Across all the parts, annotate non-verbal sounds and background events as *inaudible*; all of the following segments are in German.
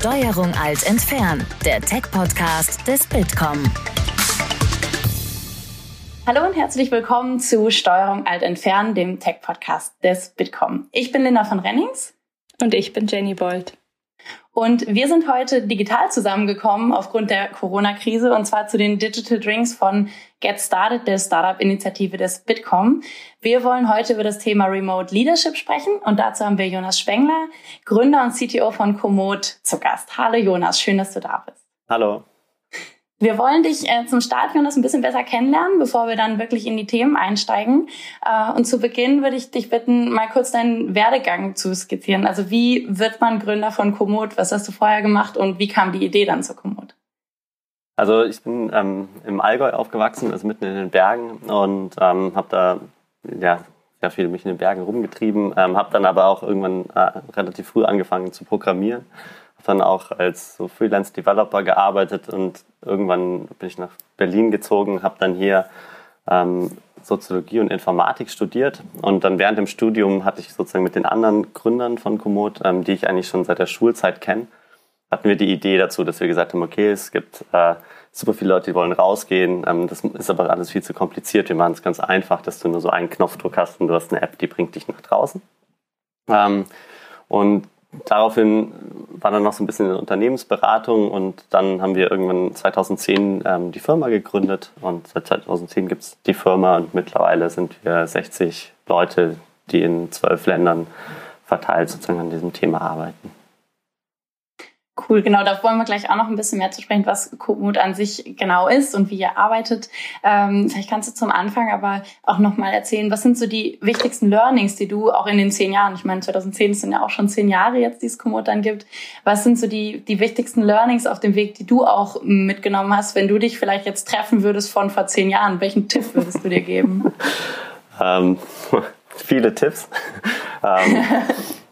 Steuerung alt entfernen, der Tech-Podcast des Bitkom. Hallo und herzlich willkommen zu Steuerung alt entfernen, dem Tech-Podcast des Bitkom. Ich bin Linda von Rennings. Und ich bin Jenny Bold. Und wir sind heute digital zusammengekommen aufgrund der Corona-Krise und zwar zu den Digital Drinks von Get Started, der Startup-Initiative des Bitkom. Wir wollen heute über das Thema Remote Leadership sprechen und dazu haben wir Jonas Spengler, Gründer und CTO von Komoot, zu Gast. Hallo Jonas, schön, dass du da bist. Hallo. Wir wollen dich äh, zum Start, Jonas, ein bisschen besser kennenlernen, bevor wir dann wirklich in die Themen einsteigen. Äh, und zu Beginn würde ich dich bitten, mal kurz deinen Werdegang zu skizzieren. Also wie wird man Gründer von Komoot? Was hast du vorher gemacht und wie kam die Idee dann zu Komoot? Also ich bin ähm, im Allgäu aufgewachsen, also mitten in den Bergen und ähm, habe da ja sehr viel mich in den Bergen rumgetrieben, ähm, habe dann aber auch irgendwann äh, relativ früh angefangen zu programmieren dann auch als so Freelance-Developer gearbeitet und irgendwann bin ich nach Berlin gezogen, habe dann hier ähm, Soziologie und Informatik studiert. Und dann während dem Studium hatte ich sozusagen mit den anderen Gründern von Komoot, ähm, die ich eigentlich schon seit der Schulzeit kenne, hatten wir die Idee dazu, dass wir gesagt haben, okay, es gibt äh, super viele Leute, die wollen rausgehen, ähm, das ist aber alles viel zu kompliziert, wir machen es ganz einfach, dass du nur so einen Knopfdruck hast und du hast eine App, die bringt dich nach draußen. Ähm, und daraufhin war dann noch so ein bisschen eine Unternehmensberatung und dann haben wir irgendwann 2010 ähm, die Firma gegründet und seit 2010 gibt es die Firma und mittlerweile sind wir 60 Leute, die in zwölf Ländern verteilt sozusagen an diesem Thema arbeiten. Cool, genau, da wollen wir gleich auch noch ein bisschen mehr zu sprechen, was Komoot an sich genau ist und wie ihr arbeitet. Ähm, vielleicht kannst du zum Anfang aber auch nochmal erzählen, was sind so die wichtigsten Learnings, die du auch in den zehn Jahren, ich meine 2010 sind ja auch schon zehn Jahre jetzt, die es Komoot dann gibt, was sind so die, die wichtigsten Learnings auf dem Weg, die du auch mitgenommen hast, wenn du dich vielleicht jetzt treffen würdest von vor zehn Jahren? Welchen Tipp würdest du dir geben? *laughs* ähm, *laughs* viele Tipps. *laughs* ähm,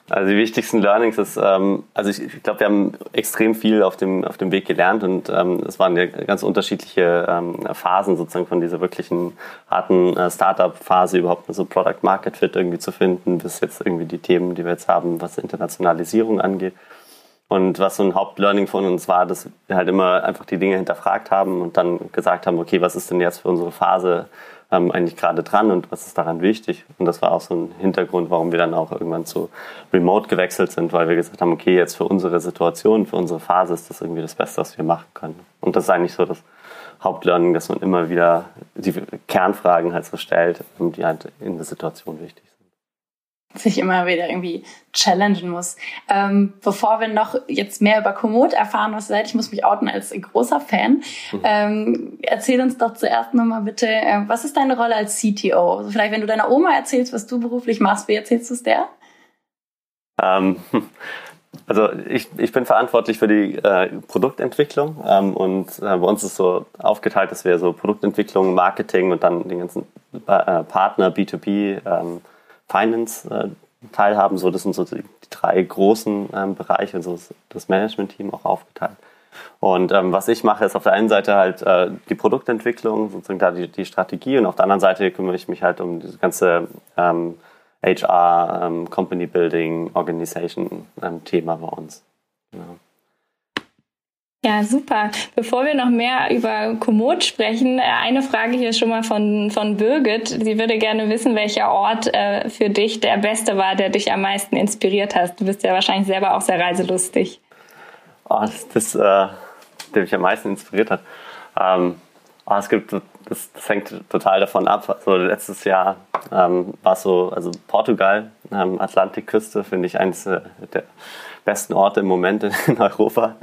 also die wichtigsten Learnings ist, ähm, also ich, ich glaube, wir haben extrem viel auf dem, auf dem Weg gelernt und ähm, es waren ja ganz unterschiedliche ähm, Phasen sozusagen von dieser wirklichen harten äh, Startup-Phase überhaupt so Product Market Fit irgendwie zu finden, bis jetzt irgendwie die Themen, die wir jetzt haben, was Internationalisierung angeht. Und was so ein Hauptlearning von uns war, dass wir halt immer einfach die Dinge hinterfragt haben und dann gesagt haben, okay, was ist denn jetzt für unsere Phase ähm, eigentlich gerade dran und was ist daran wichtig. Und das war auch so ein Hintergrund, warum wir dann auch irgendwann zu Remote gewechselt sind, weil wir gesagt haben, okay, jetzt für unsere Situation, für unsere Phase ist das irgendwie das Beste, was wir machen können. Und das ist eigentlich so das Hauptlearning, dass man immer wieder die Kernfragen halt so stellt, die halt in der Situation wichtig sind sich immer wieder irgendwie challengen muss. Ähm, bevor wir noch jetzt mehr über Komoot erfahren, was seid, ich muss mich outen als großer Fan. Mhm. Ähm, erzähl uns doch zuerst nochmal bitte, äh, was ist deine Rolle als CTO? Also vielleicht, wenn du deiner Oma erzählst, was du beruflich machst, wie erzählst du es der? Ähm, *laughs* also ich, ich bin verantwortlich für die äh, Produktentwicklung ähm, und äh, bei uns ist so aufgeteilt, dass wir so Produktentwicklung, Marketing und dann den ganzen äh, Partner, B2B, ähm, Finance äh, teilhaben. So, das sind so die, drei großen ähm, Bereiche, so ist das Management-Team auch aufgeteilt. Und ähm, was ich mache, ist auf der einen Seite halt äh, die Produktentwicklung, sozusagen da die, die Strategie und auf der anderen Seite kümmere ich mich halt um das ganze ähm, HR, ähm, Company Building, Organization ähm, bei uns. Genau. Ja, super. Bevor wir noch mehr über Komoot sprechen, äh, eine Frage hier schon mal von, von Birgit. Sie würde gerne wissen, welcher Ort äh, für dich der beste war, der dich am meisten inspiriert hat. Du bist ja wahrscheinlich selber auch sehr reiselustig. Oh, das, das äh, der mich am meisten inspiriert hat. Ähm, oh, es gibt, das, das, hängt total davon ab. Also letztes Jahr ähm, war es so, also Portugal, ähm, Atlantikküste, finde ich eines der besten Orte im Moment in Europa.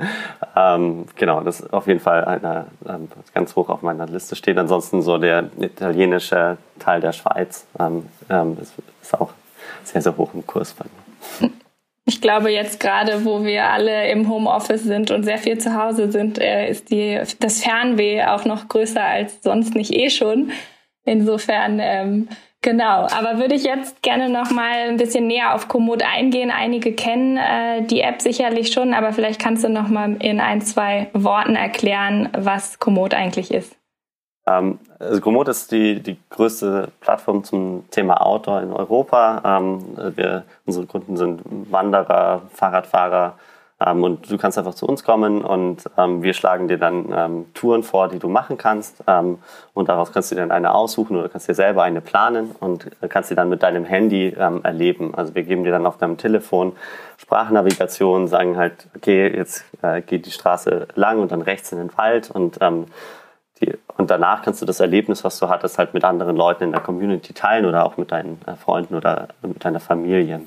Ähm, genau, das ist auf jeden Fall eine, ähm, ganz hoch auf meiner Liste steht. Ansonsten so der italienische Teil der Schweiz ähm, ähm ist, ist, auch sehr, sehr hoch im Kurs bei mir. *laughs* Ich glaube, jetzt gerade, wo wir alle im Homeoffice sind und sehr viel zu Hause sind, äh, ist die, das Fernweh auch noch größer als sonst nicht eh schon. Insofern ähm, Genau, aber würde ich jetzt gerne noch mal ein bisschen näher auf Komoot eingehen. Einige kennen äh, die App sicherlich schon, aber vielleicht kannst du noch mal in ein, zwei Worten erklären, was Komoot eigentlich ist. Ähm, also Komoot ist die, die größte Plattform zum Thema Outdoor in Europa. Ähm, wir, unsere Kunden sind Wanderer, Fahrradfahrer, Ähm, und du kannst einfach zu uns kommen und ähm, wir schlagen dir dann ähm, Touren vor, die du machen kannst. Ähm, und daraus kannst du dir dann eine aussuchen oder kannst dir selber eine planen und kannst sie dann mit deinem Handy ähm, erleben. Also wir geben dir dann auf deinem Telefon Sprachnavigation, sagen halt, okay, jetzt äh, geht die Straße lang und dann rechts in den Wald und die, und danach kannst du das Erlebnis, was du hattest, halt mit anderen Leuten in der Community teilen oder auch mit deinen äh, Freunden oder mit deiner Familie.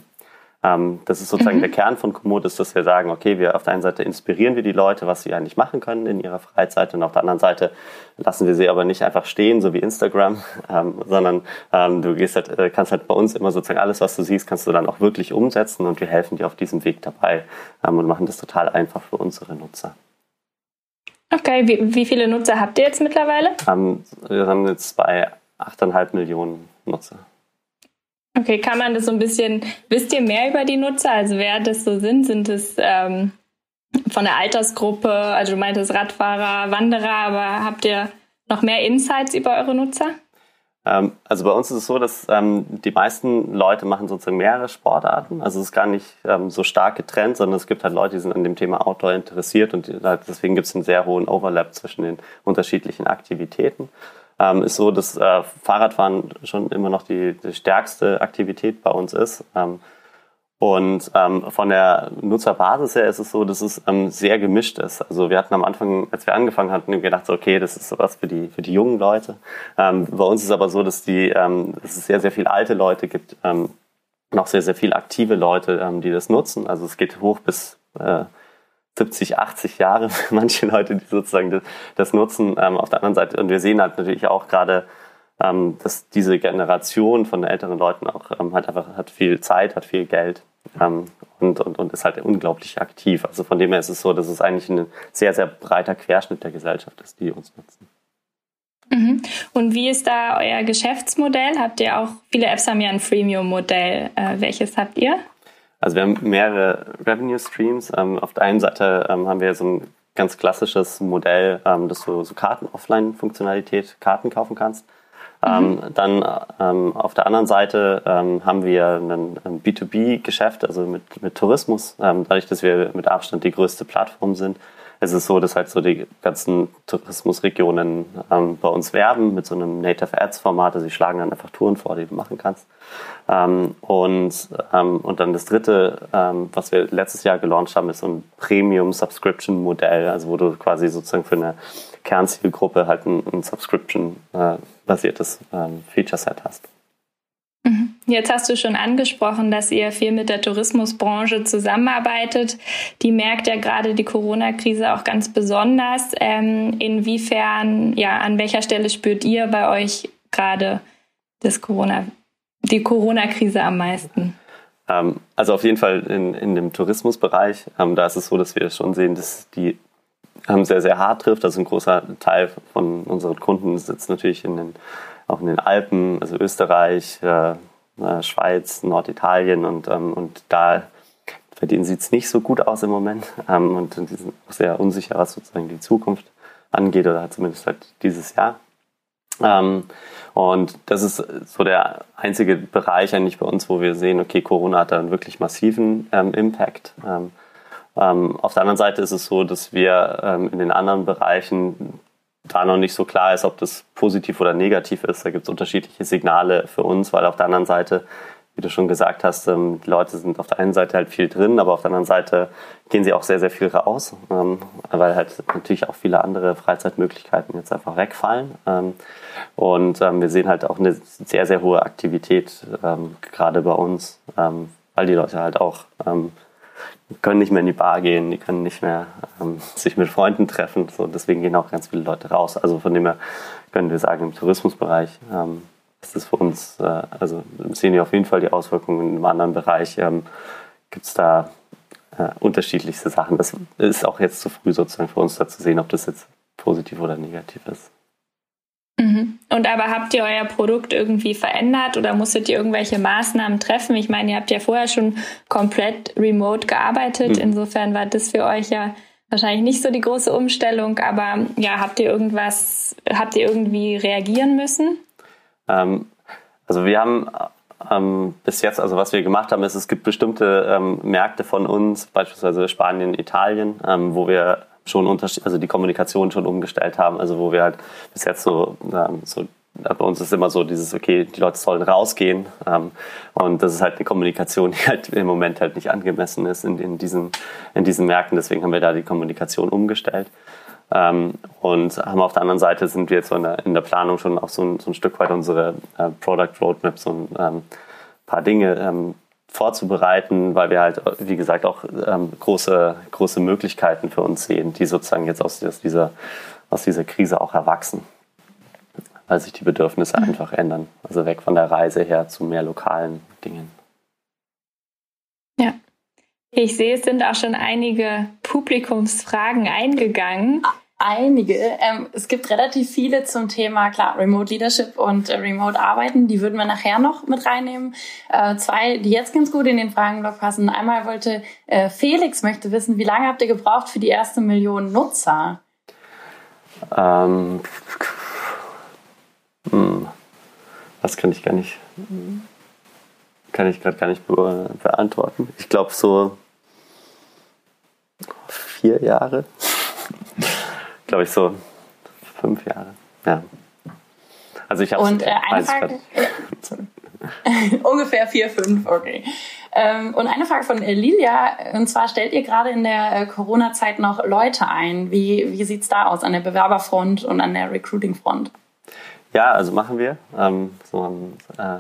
Ähm, das ist sozusagen mhm. der Kern von Komoot, ist, dass wir sagen, okay, wir auf der einen Seite inspirieren wir die Leute, was sie eigentlich machen können in ihrer Freizeit und auf der anderen Seite lassen wir sie aber nicht einfach stehen, so wie Instagram, *laughs* ähm, sondern ähm, du gehst halt, äh, kannst halt bei uns immer sozusagen alles, was du siehst, kannst du dann auch wirklich umsetzen und wir helfen dir auf diesem Weg dabei ähm, und machen das total einfach für unsere Nutzer. Okay, wie, wie viele Nutzer habt ihr jetzt mittlerweile? Um, wir haben jetzt bei 8,5 Millionen Nutzer. Okay, kann man das so ein bisschen, wisst ihr mehr über die Nutzer? Also wer das so sind? Sind es ähm, von der Altersgruppe, also du meintest Radfahrer, Wanderer, aber habt ihr noch mehr Insights über eure Nutzer? Ähm, also bei uns ist es so, dass ähm, die meisten Leute machen sozusagen mehrere Sportarten. Also es ist gar nicht ähm, so stark getrennt, sondern es gibt halt Leute, die sind an dem Thema Outdoor interessiert und deswegen gibt es einen sehr hohen Overlap zwischen den unterschiedlichen Aktivitäten ähm, ist so, dass äh, Fahrradfahren schon immer noch die, die stärkste Aktivität bei uns ist. Ähm, und ähm, von der Nutzerbasis her ist es so, dass es ähm, sehr gemischt ist. Also wir hatten am Anfang, als wir angefangen hatten, gedacht, so, okay, das ist sowas für die für die jungen Leute. Ähm, bei uns ist aber so, dass die, ähm, dass es sehr sehr viele alte Leute gibt, ähm, noch sehr sehr viele aktive Leute, ähm, die das nutzen. Also es geht hoch bis äh, 70, 80 Jahre, *laughs* manche Leute, die sozusagen das, das nutzen. Ähm, auf der anderen Seite, und wir sehen halt natürlich auch gerade, ähm, dass diese Generation von älteren Leuten auch ähm, halt einfach hat viel Zeit, hat viel Geld ähm, und, und, und ist halt unglaublich aktiv. Also von dem her ist es so, dass es eigentlich ein sehr, sehr breiter Querschnitt der Gesellschaft ist, die uns nutzen. Mhm. Und wie ist da euer Geschäftsmodell? Habt ihr auch, viele Apps haben ja ein Freemium-Modell. Äh, welches habt ihr? Also wir haben mehrere Revenue Streams. Ähm, auf der einen Seite ähm, haben wir so ein ganz klassisches Modell, ähm, dass du so Karten-Offline-Funktionalität Karten kaufen kannst. Ähm, mhm. dann ähm, auf der anderen Seite ähm, haben wir ein, ein B2B-Geschäft, also mit, mit Tourismus. dadurch, dass wir mit Abstand die größte Plattform sind, es ist so, dass halt so die ganzen Tourismusregionen ähm, bei uns werben mit so einem Native Ads Format. Also sie schlagen dann einfach Touren vor, die du machen kannst. Ähm, und, ähm, und dann das dritte, ähm, was wir letztes Jahr gelauncht haben, ist so ein Premium Subscription Modell, also wo du quasi sozusagen für eine Kernzielgruppe halt ein, ein Subscription äh, basiertes ähm, Feature Set hast. Mhm. Jetzt hast du schon angesprochen, dass ihr viel mit der Tourismusbranche zusammenarbeitet. Die merkt ja gerade die Corona-Krise auch ganz besonders. Ähm, inwiefern, ja, an welcher Stelle spürt ihr bei euch gerade das Corona, die Corona-Krise am meisten? Ähm, also auf jeden Fall in, in dem Tourismusbereich. Ähm, da ist es so, dass wir schon sehen, dass die ähm, sehr, sehr hart trifft. Also ein großer Teil von unseren Kunden sitzt natürlich in den auch in den Alpen, also Österreich, äh, äh, Schweiz, Norditalien und, ähm, und da bei denen sieht es nicht so gut aus im Moment *laughs* ähm, und die sind auch sehr unsicher, was sozusagen die Zukunft angeht oder zumindest halt dieses Jahr. Ähm, und das ist so der einzige Bereich eigentlich bei uns, wo wir sehen, okay, Corona hat da einen wirklich massiven ähm, Impact. Ähm, ähm, auf der anderen Seite ist es so, dass wir ähm, in den anderen Bereichen da noch nicht so klar ist, ob das positiv oder negativ ist. Da gibt es unterschiedliche Signale für uns, weil auf der anderen Seite, wie du schon gesagt hast, ähm, die Leute sind auf der einen Seite halt viel drin, aber auf der anderen Seite gehen sie auch sehr, sehr viel raus, ähm, weil halt natürlich auch viele andere Freizeitmöglichkeiten jetzt einfach wegfallen. Ähm, und wir sehen halt auch eine sehr, sehr hohe Aktivität gerade bei uns, weil die Leute halt auch die können nicht mehr in die Bar gehen, die können nicht mehr ähm, sich mit Freunden treffen. So, deswegen gehen auch ganz viele Leute raus. Also von dem her können wir sagen, im Tourismusbereich ähm, ist es für uns, äh, also sehen wir auf jeden Fall die Auswirkungen. Einem anderen Bereich ähm, gibt es da äh, unterschiedlichste Sachen. Das ist auch jetzt zu früh sozusagen für uns da zu sehen, ob das jetzt positiv oder negativ ist. Mhm. Und aber habt ihr euer Produkt irgendwie verändert oder musstet ihr irgendwelche Maßnahmen treffen? Ich meine, ihr habt ja vorher schon komplett remote gearbeitet. Mhm. Insofern war das für euch ja wahrscheinlich nicht so die große Umstellung. Aber ja, habt ihr irgendwas, habt ihr irgendwie reagieren müssen? Ähm, also wir haben ähm, bis jetzt, also was wir gemacht haben, ist, es gibt bestimmte ähm, Märkte von uns, beispielsweise Spanien, Italien, ähm, wo wir schon also die Kommunikation schon umgestellt haben, also wo wir halt bis jetzt so, ähm, so bei uns ist immer so dieses, okay, die Leute sollen rausgehen. Ähm, und das ist halt eine Kommunikation, *laughs* die halt im Moment halt nicht angemessen ist in, in, diesen, in diesen Märkten. Deswegen haben wir da die Kommunikation umgestellt. Ähm, und haben auf der anderen Seite sind wir jetzt so in der, in der Planung schon auch so ein, so ein Stück weit unsere äh, Product Roadmap, so ein ähm, paar Dinge ähm, vorzubereiten, weil wir halt, wie gesagt, auch ähm, große, große Möglichkeiten für uns sehen, die sozusagen jetzt aus, aus, dieser, aus dieser Krise auch erwachsen weil sich die Bedürfnisse einfach ändern. Also weg von der Reise her zu mehr lokalen Dingen. Ja. Ich sehe, es sind auch schon einige Publikumsfragen eingegangen. Einige. Ähm, es gibt relativ viele zum Thema, klar, Remote Leadership und äh, Remote Arbeiten. Die würden wir nachher noch mit reinnehmen. Äh, zwei, die jetzt ganz gut in den Fragenblock passen. Einmal wollte äh, Felix möchte wissen, wie lange habt ihr gebraucht für die erste Million Nutzer? Ähm, hm. Das kann ich gar nicht, kann ich gerade gar nicht be beantworten. Ich glaube so vier Jahre. Glaube ich so fünf Jahre. Ja. Also ich habe Und äh, eine Frage, *laughs* *laughs* ungefähr vier, fünf, okay. Ähm, und eine Frage von Lilia, und zwar stellt ihr gerade in der äh, Corona-Zeit noch Leute ein. Wie, wie sieht es da aus an der Bewerberfront und an der Recruiting-Front? Ja, also machen wir. Ähm, so, äh,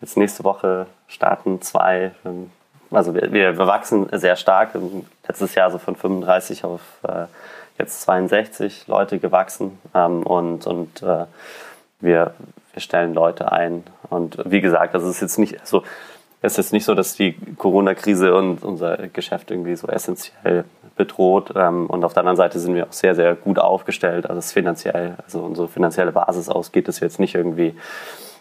jetzt nächste Woche starten zwei. Ähm, also wir, wir, wachsen sehr stark. Letztes Jahr so von 35 auf äh, jetzt 62 Leute gewachsen ähm, und, und äh, wir, wir stellen Leute ein. Und wie gesagt, das ist jetzt nicht so. Also, es ist nicht so, dass die Corona-Krise und unser Geschäft irgendwie so essentiell bedroht. Ähm, und auf der anderen Seite sind wir auch sehr, sehr gut aufgestellt. Also es finanziell, also unsere finanzielle Basis ausgeht, dass wir jetzt nicht irgendwie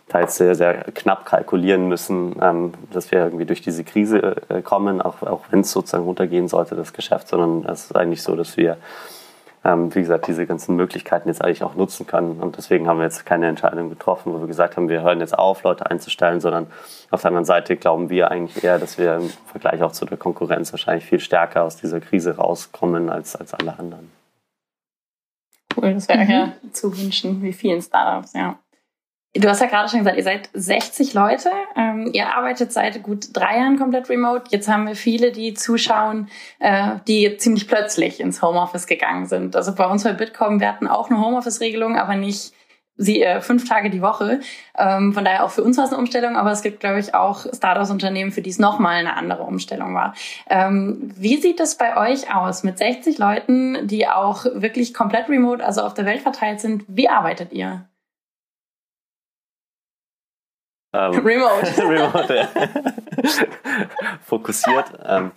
da jetzt sehr, sehr knapp kalkulieren müssen, ähm, dass wir irgendwie durch diese Krise äh, kommen, auch, auch wenn es sozusagen runtergehen sollte, das Geschäft, sondern es ist eigentlich so, dass wir ähm, wie gesagt, diese ganzen Möglichkeiten jetzt eigentlich auch nutzen kann. Und deswegen haben wir jetzt keine Entscheidung getroffen, wo wir gesagt haben, wir hören jetzt auf, Leute einzustellen, sondern auf der anderen Seite glauben wir eigentlich eher, dass wir im Vergleich auch zu der Konkurrenz wahrscheinlich viel stärker aus dieser Krise rauskommen als, als alle anderen. Cool, das wäre mhm. ja zu wünschen, wie vielen Startups, ja. Du hast ja gerade schon gesagt, ihr seid 60 Leute. Ähm, ihr arbeitet seit gut drei Jahren komplett remote. Jetzt haben wir viele, die zuschauen, äh, die ziemlich plötzlich ins Homeoffice gegangen sind. Also bei uns bei Bitkom, wir hatten auch eine Homeoffice-Regelung, aber nicht sie äh, fünf Tage die Woche. Ähm, von daher auch für uns war es eine Umstellung, aber es gibt, glaube ich, auch Startups-Unternehmen, für die es nochmal eine andere Umstellung war. Ähm, wie sieht es bei euch aus mit 60 Leuten, die auch wirklich komplett remote, also auf der Welt verteilt sind? Wie arbeitet ihr? Ähm, *laughs* Remote. *laughs* Remote, ja. *laughs* Fokussiert. Ähm,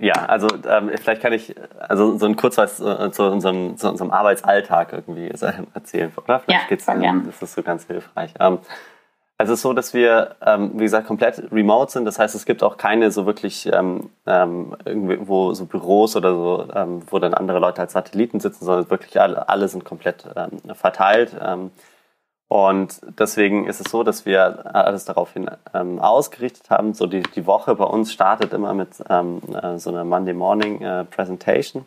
ja, also ähm, vielleicht kann ich also so ein Kurzweis äh, zu, unserem, zu unserem Arbeitsalltag irgendwie erzählen, oder? Vielleicht ja, geht's, gern. Das ist so ganz hilfreich. Ähm, also es ist so, dass wir, ähm, wie gesagt, komplett remote sind. Das heißt, es gibt auch keine so wirklich ähm, ähm, irgendwo so Büros oder so, ähm, wo dann andere Leute als Satelliten sitzen, sondern wirklich alle, alle sind komplett ähm, verteilt. Und deswegen ist es so, dass wir alles daraufhin ähm, ausgerichtet haben. So die, die Woche bei uns startet immer mit ähm, äh, so einer Monday Morning äh, Presentation,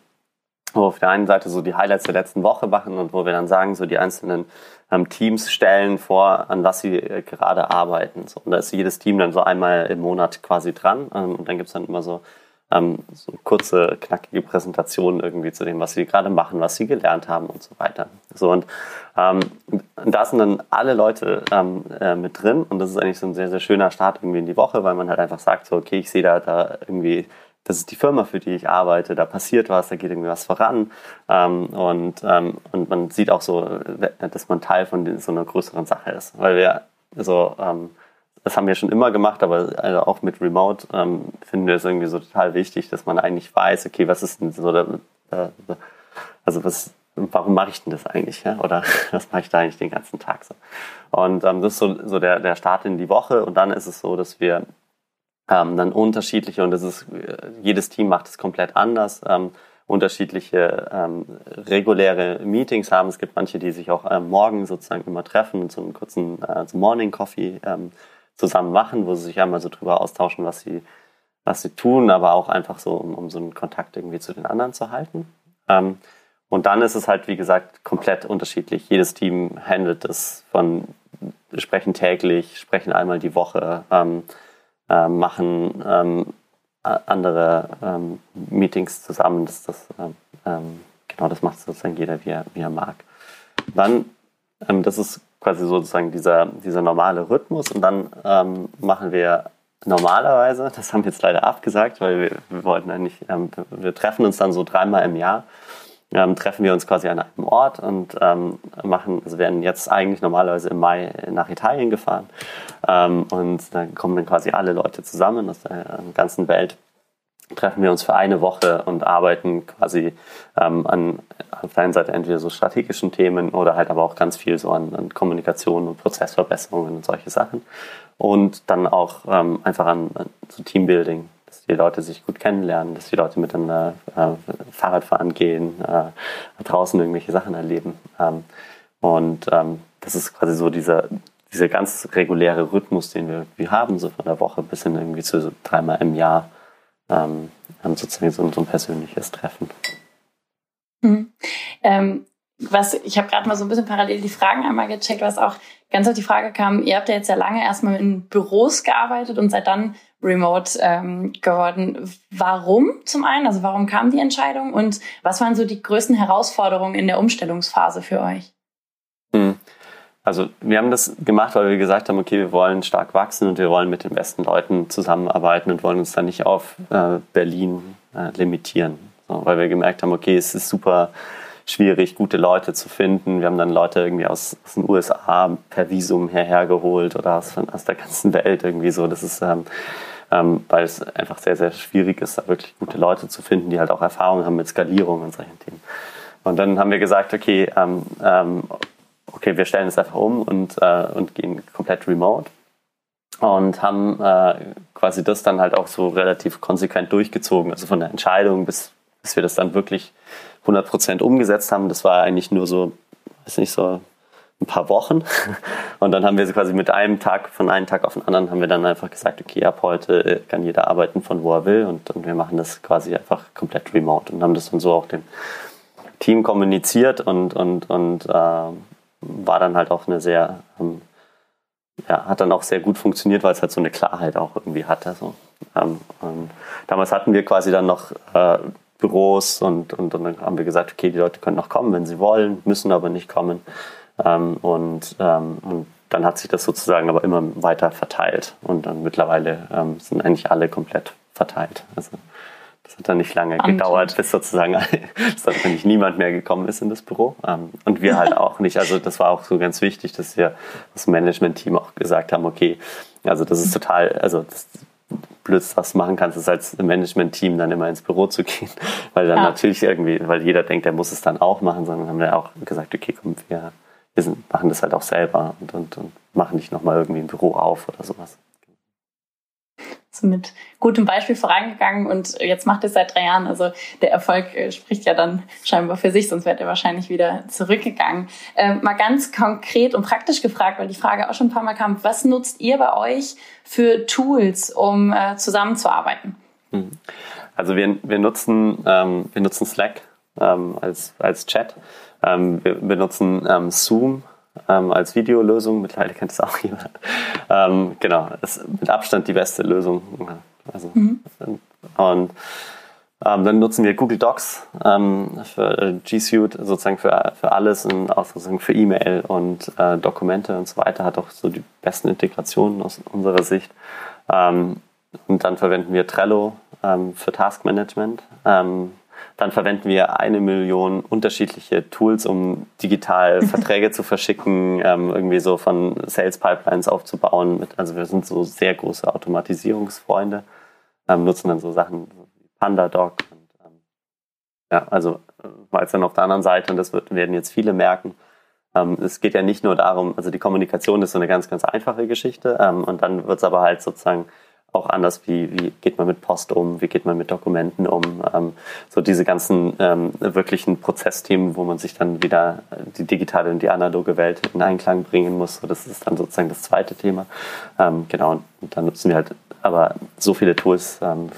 wo wir auf der einen Seite so die Highlights der letzten Woche machen und wo wir dann sagen, so die einzelnen ähm, Teams stellen vor, an was sie äh, gerade arbeiten. So, und da ist jedes Team dann so einmal im Monat quasi dran. Ähm, und dann gibt's dann immer so ähm, so kurze, knackige Präsentationen irgendwie zu dem, was sie gerade machen, was sie gelernt haben und so weiter. So und ähm, da sind dann alle Leute ähm, äh, mit drin und das ist eigentlich so ein sehr, sehr schöner Start irgendwie in die Woche, weil man halt einfach sagt, so, okay, ich sehe da, da irgendwie das ist die Firma, für die ich arbeite, da passiert was, da geht irgendwie was voran. Ähm, und, ähm, und man sieht auch so, dass man Teil von so einer größeren Sache ist. Weil wir so, ähm, das haben wir schon immer gemacht, aber also auch mit Remote ähm, finden wir es irgendwie so total wichtig, dass man eigentlich weiß, okay, was ist denn so der, äh, also was, warum mache ich denn das eigentlich? Ja? Oder *laughs* was mache ich da eigentlich den ganzen Tag so? Und ähm, das ist so, so der, der Start in die Woche und dann ist es so, dass wir ähm, dann unterschiedliche, und das ist, äh, jedes Team macht es komplett anders, ähm, unterschiedliche ähm, reguläre Meetings haben. Es gibt manche, die sich auch ähm, morgen sozusagen immer treffen so einen kurzen äh, so Morning Coffee ähm, zusammen machen, wo sie sich einmal so drüber austauschen, was sie, was sie tun, aber auch einfach so, um, um so einen Kontakt irgendwie zu den anderen zu halten. Ähm, und dann ist es halt, wie gesagt, komplett unterschiedlich. Jedes Team handelt es von sprechen täglich, sprechen einmal die Woche, ähm, äh, machen ähm, andere ähm, Meetings zusammen. Das, das, ähm, ähm, genau, das macht sozusagen jeder, wie er, wie er mag. Dann, ähm, das ist quasi sozusagen dieser, dieser normale Rhythmus. Und dann ähm, machen wir normalerweise, das haben wir jetzt leider abgesagt, weil wir, wir wollten eigentlich, ähm, wir treffen uns dann so dreimal im Jahr, ähm, treffen wir uns quasi an einem Ort und ähm, machen, also werden jetzt eigentlich normalerweise im Mai nach Italien gefahren. Ähm, und dann kommen dann quasi alle Leute zusammen aus der ganzen Welt treffen wir uns für eine Woche und arbeiten quasi ähm, an auf der einen Seite entweder so strategischen Themen oder halt aber auch ganz viel so an, an Kommunikation und Prozessverbesserungen und solche Sachen. Und dann auch ähm, einfach an, an so Teambuilding, dass die Leute sich gut kennenlernen, dass die Leute miteinander äh, Fahrradfahren gehen, äh, draußen irgendwelche Sachen erleben. Ähm, und ähm, das ist quasi so dieser, dieser ganz reguläre Rhythmus, den wir, wir haben, so von der Woche bis hin irgendwie zu so dreimal im Jahr ähm, sozusagen so, so, ein persönliches Treffen. Mhm. Ähm, was, ich habe gerade mal so ein bisschen parallel die Fragen einmal gecheckt, was auch ganz auf die Frage kam, ihr habt ja jetzt ja lange erstmal in Büros gearbeitet und seid dann remote ähm, geworden. Warum zum einen? Also warum kam die Entscheidung und was waren so die größten Herausforderungen in der Umstellungsphase für euch? Hm. Also wir haben das gemacht, weil wir gesagt haben, okay, wir wollen stark wachsen und wir wollen mit den besten Leuten zusammenarbeiten und wollen uns dann nicht auf äh, Berlin äh, limitieren. So, weil wir gemerkt haben, okay, es ist super schwierig, gute Leute zu finden. Wir haben dann Leute irgendwie aus, aus den USA per Visum hierher oder aus, aus der ganzen Welt irgendwie so. Das ist, ähm, ähm, weil es einfach sehr, sehr schwierig ist, da wirklich gute Leute zu finden, die halt auch Erfahrung haben mit Skalierung und solchen Themen. Und dann haben wir gesagt, okay, ähm, ähm, okay, wir stellen es einfach um und, äh, und gehen komplett remote. Und haben äh, quasi das dann halt auch so relativ konsequent durchgezogen. Also von der Entscheidung bis, bis wir das dann wirklich 100% umgesetzt haben. Das war eigentlich nur so, weiß nicht, so ein paar Wochen. *laughs* Und dann haben wir quasi mit einem Tag, von einem Tag auf den anderen, haben wir dann einfach gesagt, okay, ab heute äh, kann jeder arbeiten von wo er will und, und wir machen das quasi einfach komplett remote und haben das dann so auch dem Team kommuniziert und, und, und äh, war dann halt auch eine sehr, ähm, ja, hat dann auch sehr gut funktioniert, weil es halt so eine Klarheit auch irgendwie hatte. So. Ähm, damals hatten wir quasi dann noch äh, Büros und, und, und, dann haben wir gesagt, okay, die Leute können noch kommen, wenn sie wollen, müssen aber nicht kommen. Ähm, und, ähm, und dann hat sich das sozusagen aber immer weiter verteilt und dann mittlerweile ähm, sind eigentlich alle komplett verteilt. Also das hat dann nicht lange Spannend. gedauert, bis sozusagen *laughs* dann nicht niemand mehr gekommen ist in das Büro. Ähm, und wir halt auch nicht. Also das war auch so ganz wichtig, dass wir das Management-Team auch gesagt haben, okay, also das ist total, also das Blödste, was du machen kannst, ist als Management-Team dann immer ins Büro zu gehen. *laughs* Weil dann ja. natürlich irgendwie, weil jeder denkt, er muss es dann auch machen, sondern haben wir auch gesagt, okay, komm, wir, wir sind, machen das halt auch selber und, und, und machen nicht nochmal irgendwie ein Büro auf oder sowas mit gutem Beispiel vorangegangen und jetzt macht es seit drei Jahren. Also der Erfolg äh, spricht ja dann scheinbar für sich, sonst wäre er wahrscheinlich wieder zurückgegangen. Ähm, mal ganz konkret und praktisch gefragt, weil die Frage auch schon ein paar Mal kam, was nutzt ihr bei euch für Tools, um äh, zusammenzuarbeiten? Hm. Also wir, wir, nutzen, ähm, wir nutzen Slack ähm, als, als Chat. Ähm, wir benutzen ähm, Zoom ähm, als Videolösung. Mittlerweile kennt es auch *laughs* jemand. Ähm, genau, ist mit Abstand die beste Lösung. Also, mhm. Und ähm, dann nutzen wir Google Docs ähm, für äh, G Suite sozusagen für, für alles und auch sozusagen für E-Mail und äh, Dokumente und so weiter. Hat auch so die besten Integrationen aus unserer Sicht. Ähm, und dann verwenden wir Trello ähm, für Taskmanagement. Ähm, dann verwenden wir eine Million unterschiedliche Tools, um digital *laughs* Verträge zu verschicken, ähm, irgendwie so von Sales Pipelines aufzubauen. Mit, also wir sind so sehr große Automatisierungsfreunde, ähm, nutzen dann so Sachen wie PandaDoc. Und, ähm, ja, also äh, mal dann auf der anderen Seite, und das wird, werden jetzt viele merken, ähm, es geht ja nicht nur darum, also die Kommunikation ist so eine ganz, ganz einfache Geschichte ähm, und dann wird es aber halt sozusagen auch anders, wie, wie geht man mit Post um, wie geht man mit Dokumenten um, ähm, so diese ganzen ähm, wirklichen Prozessthemen, wo man sich dann wieder die digitale und die analoge Welt in Einklang bringen muss. So, das ist dann sozusagen das zweite Thema. Ähm, genau, und dann nutzen wir halt aber so viele Tools, ähm,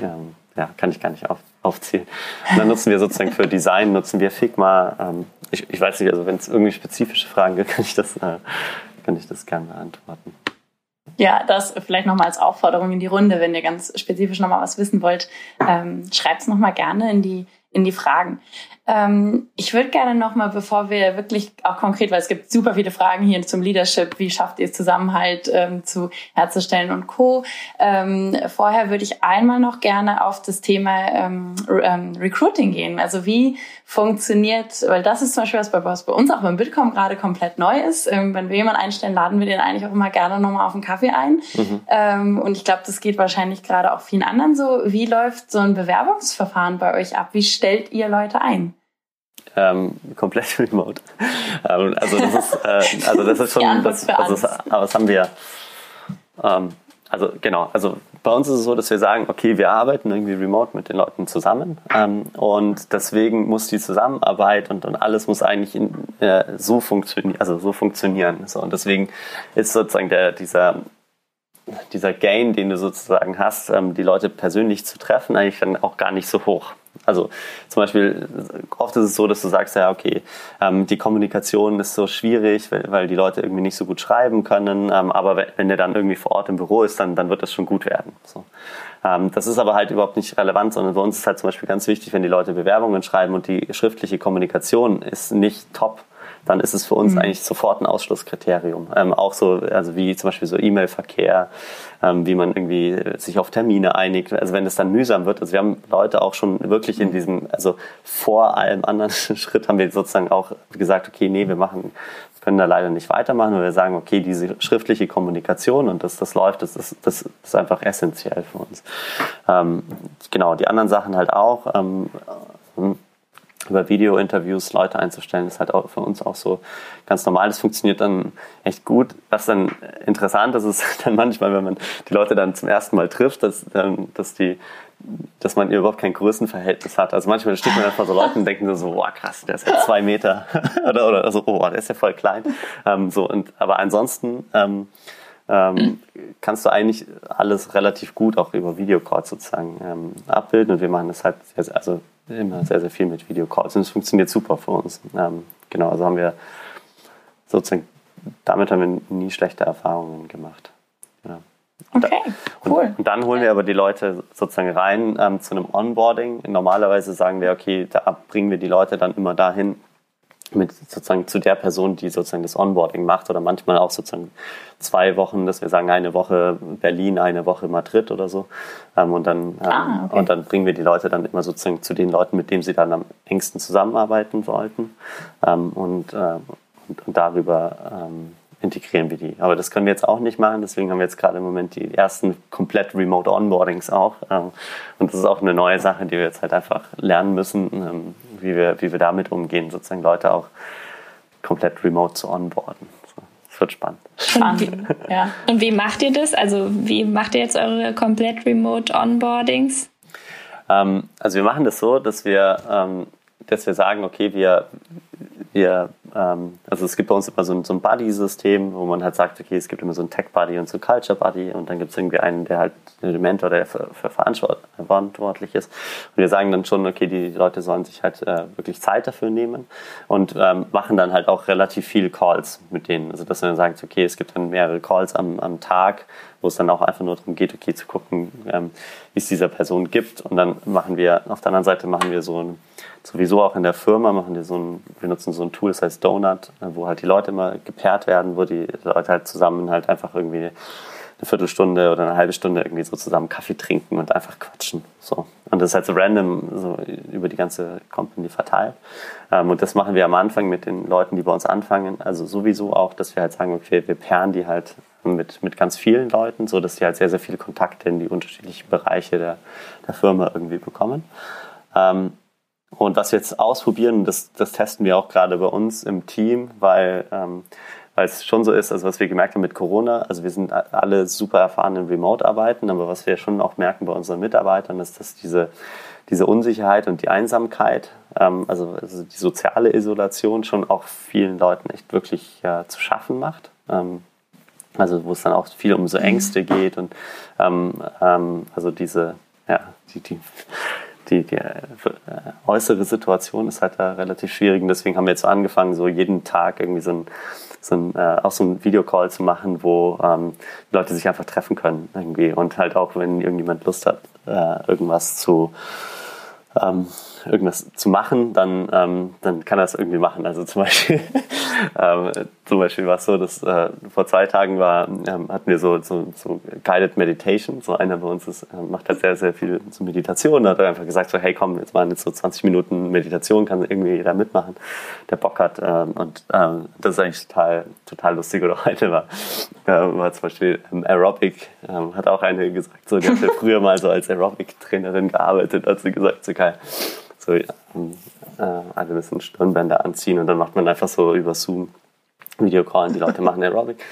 ähm, ja, kann ich gar nicht auf, aufzählen. Und dann nutzen wir sozusagen für Design, nutzen wir Figma. Ähm, ich, ich weiß nicht, also wenn es irgendwie spezifische Fragen gibt, *laughs* kann ich das, äh, kann ich das gerne beantworten. Ja, das vielleicht nochmal als Aufforderung in die Runde, wenn ihr ganz spezifisch nochmal was wissen wollt, ähm, schreibt es nochmal gerne in die, in die Fragen. Ähm, ich würde gerne nochmal, bevor wir wirklich auch konkret, weil es gibt super viele Fragen hier zum Leadership, wie schafft ihr es Zusammenhalt ähm, zu herzustellen und Co. Ähm, vorher würde ich einmal noch gerne auf das Thema ähm, ähm, Recruiting gehen. Also wie funktioniert, weil das ist zum Beispiel was bei, was bei uns auch beim Bitkom gerade komplett neu ist. Ähm, wenn wir jemanden einstellen, laden wir den eigentlich auch immer gerne nochmal auf einen Kaffee ein. Mhm. und ich glaube, das geht wahrscheinlich gerade auch vielen anderen so. Wie läuft so ein Bewerbungsverfahren bei euch ab? Wie stellt ihr Leute ein? Ähm, komplett *laughs* remote. Ähm, also das ist, äh, *laughs* also das ist schon, das, also das, aber das haben wir. Ähm, also genau, also bei uns ist es so, dass wir sagen, okay, wir arbeiten irgendwie remote mit den Leuten zusammen ähm, und deswegen muss die Zusammenarbeit und, und alles muss eigentlich in, äh, so funktionieren, also so funktionieren. So, und deswegen ist sozusagen der, dieser dieser Gain, den du sozusagen hast, ähm, die Leute persönlich zu treffen, eigentlich dann auch gar nicht so hoch. Also zum Beispiel, oft ist es so, dass du sagst, ja, okay, ähm, die Kommunikation ist so schwierig, weil, weil, die Leute irgendwie nicht so gut schreiben können, ähm, aber wenn, der dann irgendwie vor Ort im Büro ist, dann, dann wird das schon gut werden. So. Ähm, das ist aber halt überhaupt nicht relevant, sondern bei uns ist halt zum Beispiel ganz wichtig, wenn die Leute Bewerbungen schreiben und die schriftliche Kommunikation ist nicht top, dann ist es für uns mhm. eigentlich sofort ein Ausschlusskriterium. Ähm, auch so, also wie zum Beispiel so E-Mail-Verkehr, ähm, wie man irgendwie sich auf Termine einigt. Also wenn es dann mühsam wird, also wir haben Leute auch schon wirklich in diesem, also vor allem anderen *laughs* Schritt haben wir sozusagen auch gesagt, okay, nee, wir machen, können da leider nicht weitermachen, weil wir sagen, okay, diese schriftliche Kommunikation und dass das läuft, das ist, das ist einfach essentiell für uns. Ähm, genau, die anderen Sachen halt auch. Ähm, über Video-Interviews Leute einzustellen, ist halt auch für uns auch so ganz normal. Das funktioniert dann echt gut. Was dann interessant ist, ist *laughs* dann manchmal, wenn man die Leute dann zum ersten Mal trifft, dass, dass die dass man überhaupt kein Größenverhältnis hat. Also manchmal steht man einfach so Leuten und denken so, boah krass, der ist ja zwei Meter *laughs* oder oder also, oh, der ist ja voll klein. Ähm, so und aber ansonsten ähm, ähm, kannst du eigentlich alles relativ gut auch über Videocalls sozusagen ähm, abbilden und wir machen das halt also immer sehr, sehr viel mit Videocalls und es funktioniert super für uns. Ähm, genau, also haben wir sozusagen, damit haben wir nie schlechte Erfahrungen gemacht. Ja. Okay, cool. Und, und, dann holen wir aber die Leute sozusagen rein ähm, zu einem Onboarding. Normalerweise sagen wir, okay, da bringen wir die Leute dann immer dahin, mit sozusagen zu der Person, die sozusagen das Onboarding macht oder manchmal auch sozusagen zwei Wochen, dass wir sagen, eine Woche Berlin, eine Woche Madrid oder so. Ähm, und, dann, ähm, ah, okay. und dann bringen wir die Leute dann immer sozusagen zu den Leuten, mit denen sie dann am engsten zusammenarbeiten wollten. Ähm, und, äh, und, und, darüber integrieren wir die. Aber das können wir jetzt auch nicht machen, deswegen haben wir jetzt gerade im Moment die ersten komplett Remote Onboardings auch. Und das ist auch eine neue Sache, die wir jetzt halt einfach lernen müssen, wie wir, wie wir damit umgehen, sozusagen Leute auch komplett remote zu onboarden. Das wird spannend. Spannend, ja. Und wie macht ihr das? Also wie macht ihr jetzt eure komplett remote Onboardings? Ähm, also wir machen das so, dass wir, dass wir sagen, okay, wir, wir ähm, also es gibt bei uns immer so ein, so ein Buddy-System, wo man halt sagt, okay, es gibt immer so ein Tech-Buddy und so ein Culture-Buddy und dann gibt es irgendwie einen, der halt den Mentor, der für, für verantwortlich ist. Und wir sagen dann schon, okay, die Leute sollen sich halt äh, wirklich Zeit dafür nehmen und ähm, machen dann halt auch relativ viele Calls mit denen. Also dass man dann sagt, okay, es gibt dann mehrere Calls am, am Tag, wo es dann auch einfach nur darum geht, okay, zu gucken, ähm, wie es dieser Person gibt. Und dann machen wir, auf der anderen Seite machen wir so ein sowieso auch in der Firma machen wir so ein, wir nutzen so ein Tool, das heißt Donut, wo halt die Leute immer gepaart werden, wo die Leute halt zusammen halt einfach irgendwie eine Viertelstunde oder eine halbe Stunde irgendwie so zusammen Kaffee trinken und einfach quatschen. So. Und das ist halt so random so über die ganze Company verteilt. Ähm, und das machen wir am Anfang mit den Leuten, die bei uns anfangen. Also sowieso auch, dass wir halt sagen, okay, wir pairen die halt mit, mit ganz vielen Leuten, so dass die halt sehr, sehr viele Kontakte in die unterschiedlichen Bereiche der, der Firma irgendwie bekommen. Ähm, und was wir jetzt ausprobieren, das, das testen wir auch gerade bei uns im Team, weil ähm, weil es schon so ist, also was wir gemerkt haben mit Corona, also wir sind alle super erfahren in Remote-Arbeiten, aber was wir schon auch merken bei unseren Mitarbeitern ist, dass diese, diese Unsicherheit und die Einsamkeit, ähm, also, also, die soziale Isolation schon auch vielen Leuten echt wirklich ja, zu schaffen macht. Ähm, also wo es dann auch viel um so mhm. Ängste geht und ähm, ähm, also diese, ja, die, die die, die äh, äußere Situation ist halt da relativ schwierig. Und deswegen haben wir jetzt angefangen, so jeden Tag irgendwie so ein, so ein äh, auch so ein Videocall zu machen, wo ähm, Leute sich einfach treffen können irgendwie. Und halt auch, wenn irgendjemand Lust hat, äh, irgendwas zu ähm, irgendwas zu machen, dann, ähm, dann kann er es irgendwie machen. Also zum Beispiel, *laughs* ähm, zum Beispiel war es so, dass äh, vor zwei Tagen war, ähm, hatten wir so, so, so Guided Meditation. So einer bei uns ist, äh, macht halt sehr, sehr viel zu Meditation. Da hat er einfach gesagt, so, hey komm, jetzt mal jetzt so 20 Minuten Meditation, kann irgendwie jeder mitmachen, der Bock hat. Ähm, und ähm, das ist eigentlich total, total lustig. Oder *laughs* heute war, äh, war zum Beispiel ähm, Aerobic, ähm, hat auch eine gesagt, so, die hat *laughs* früher mal so als Aerobic-Trainerin gearbeitet, hat sie gesagt, so geil so äh, alle müssen Stirnbänder anziehen und dann macht man einfach so über Zoom Videocall und die Leute machen Aerobic.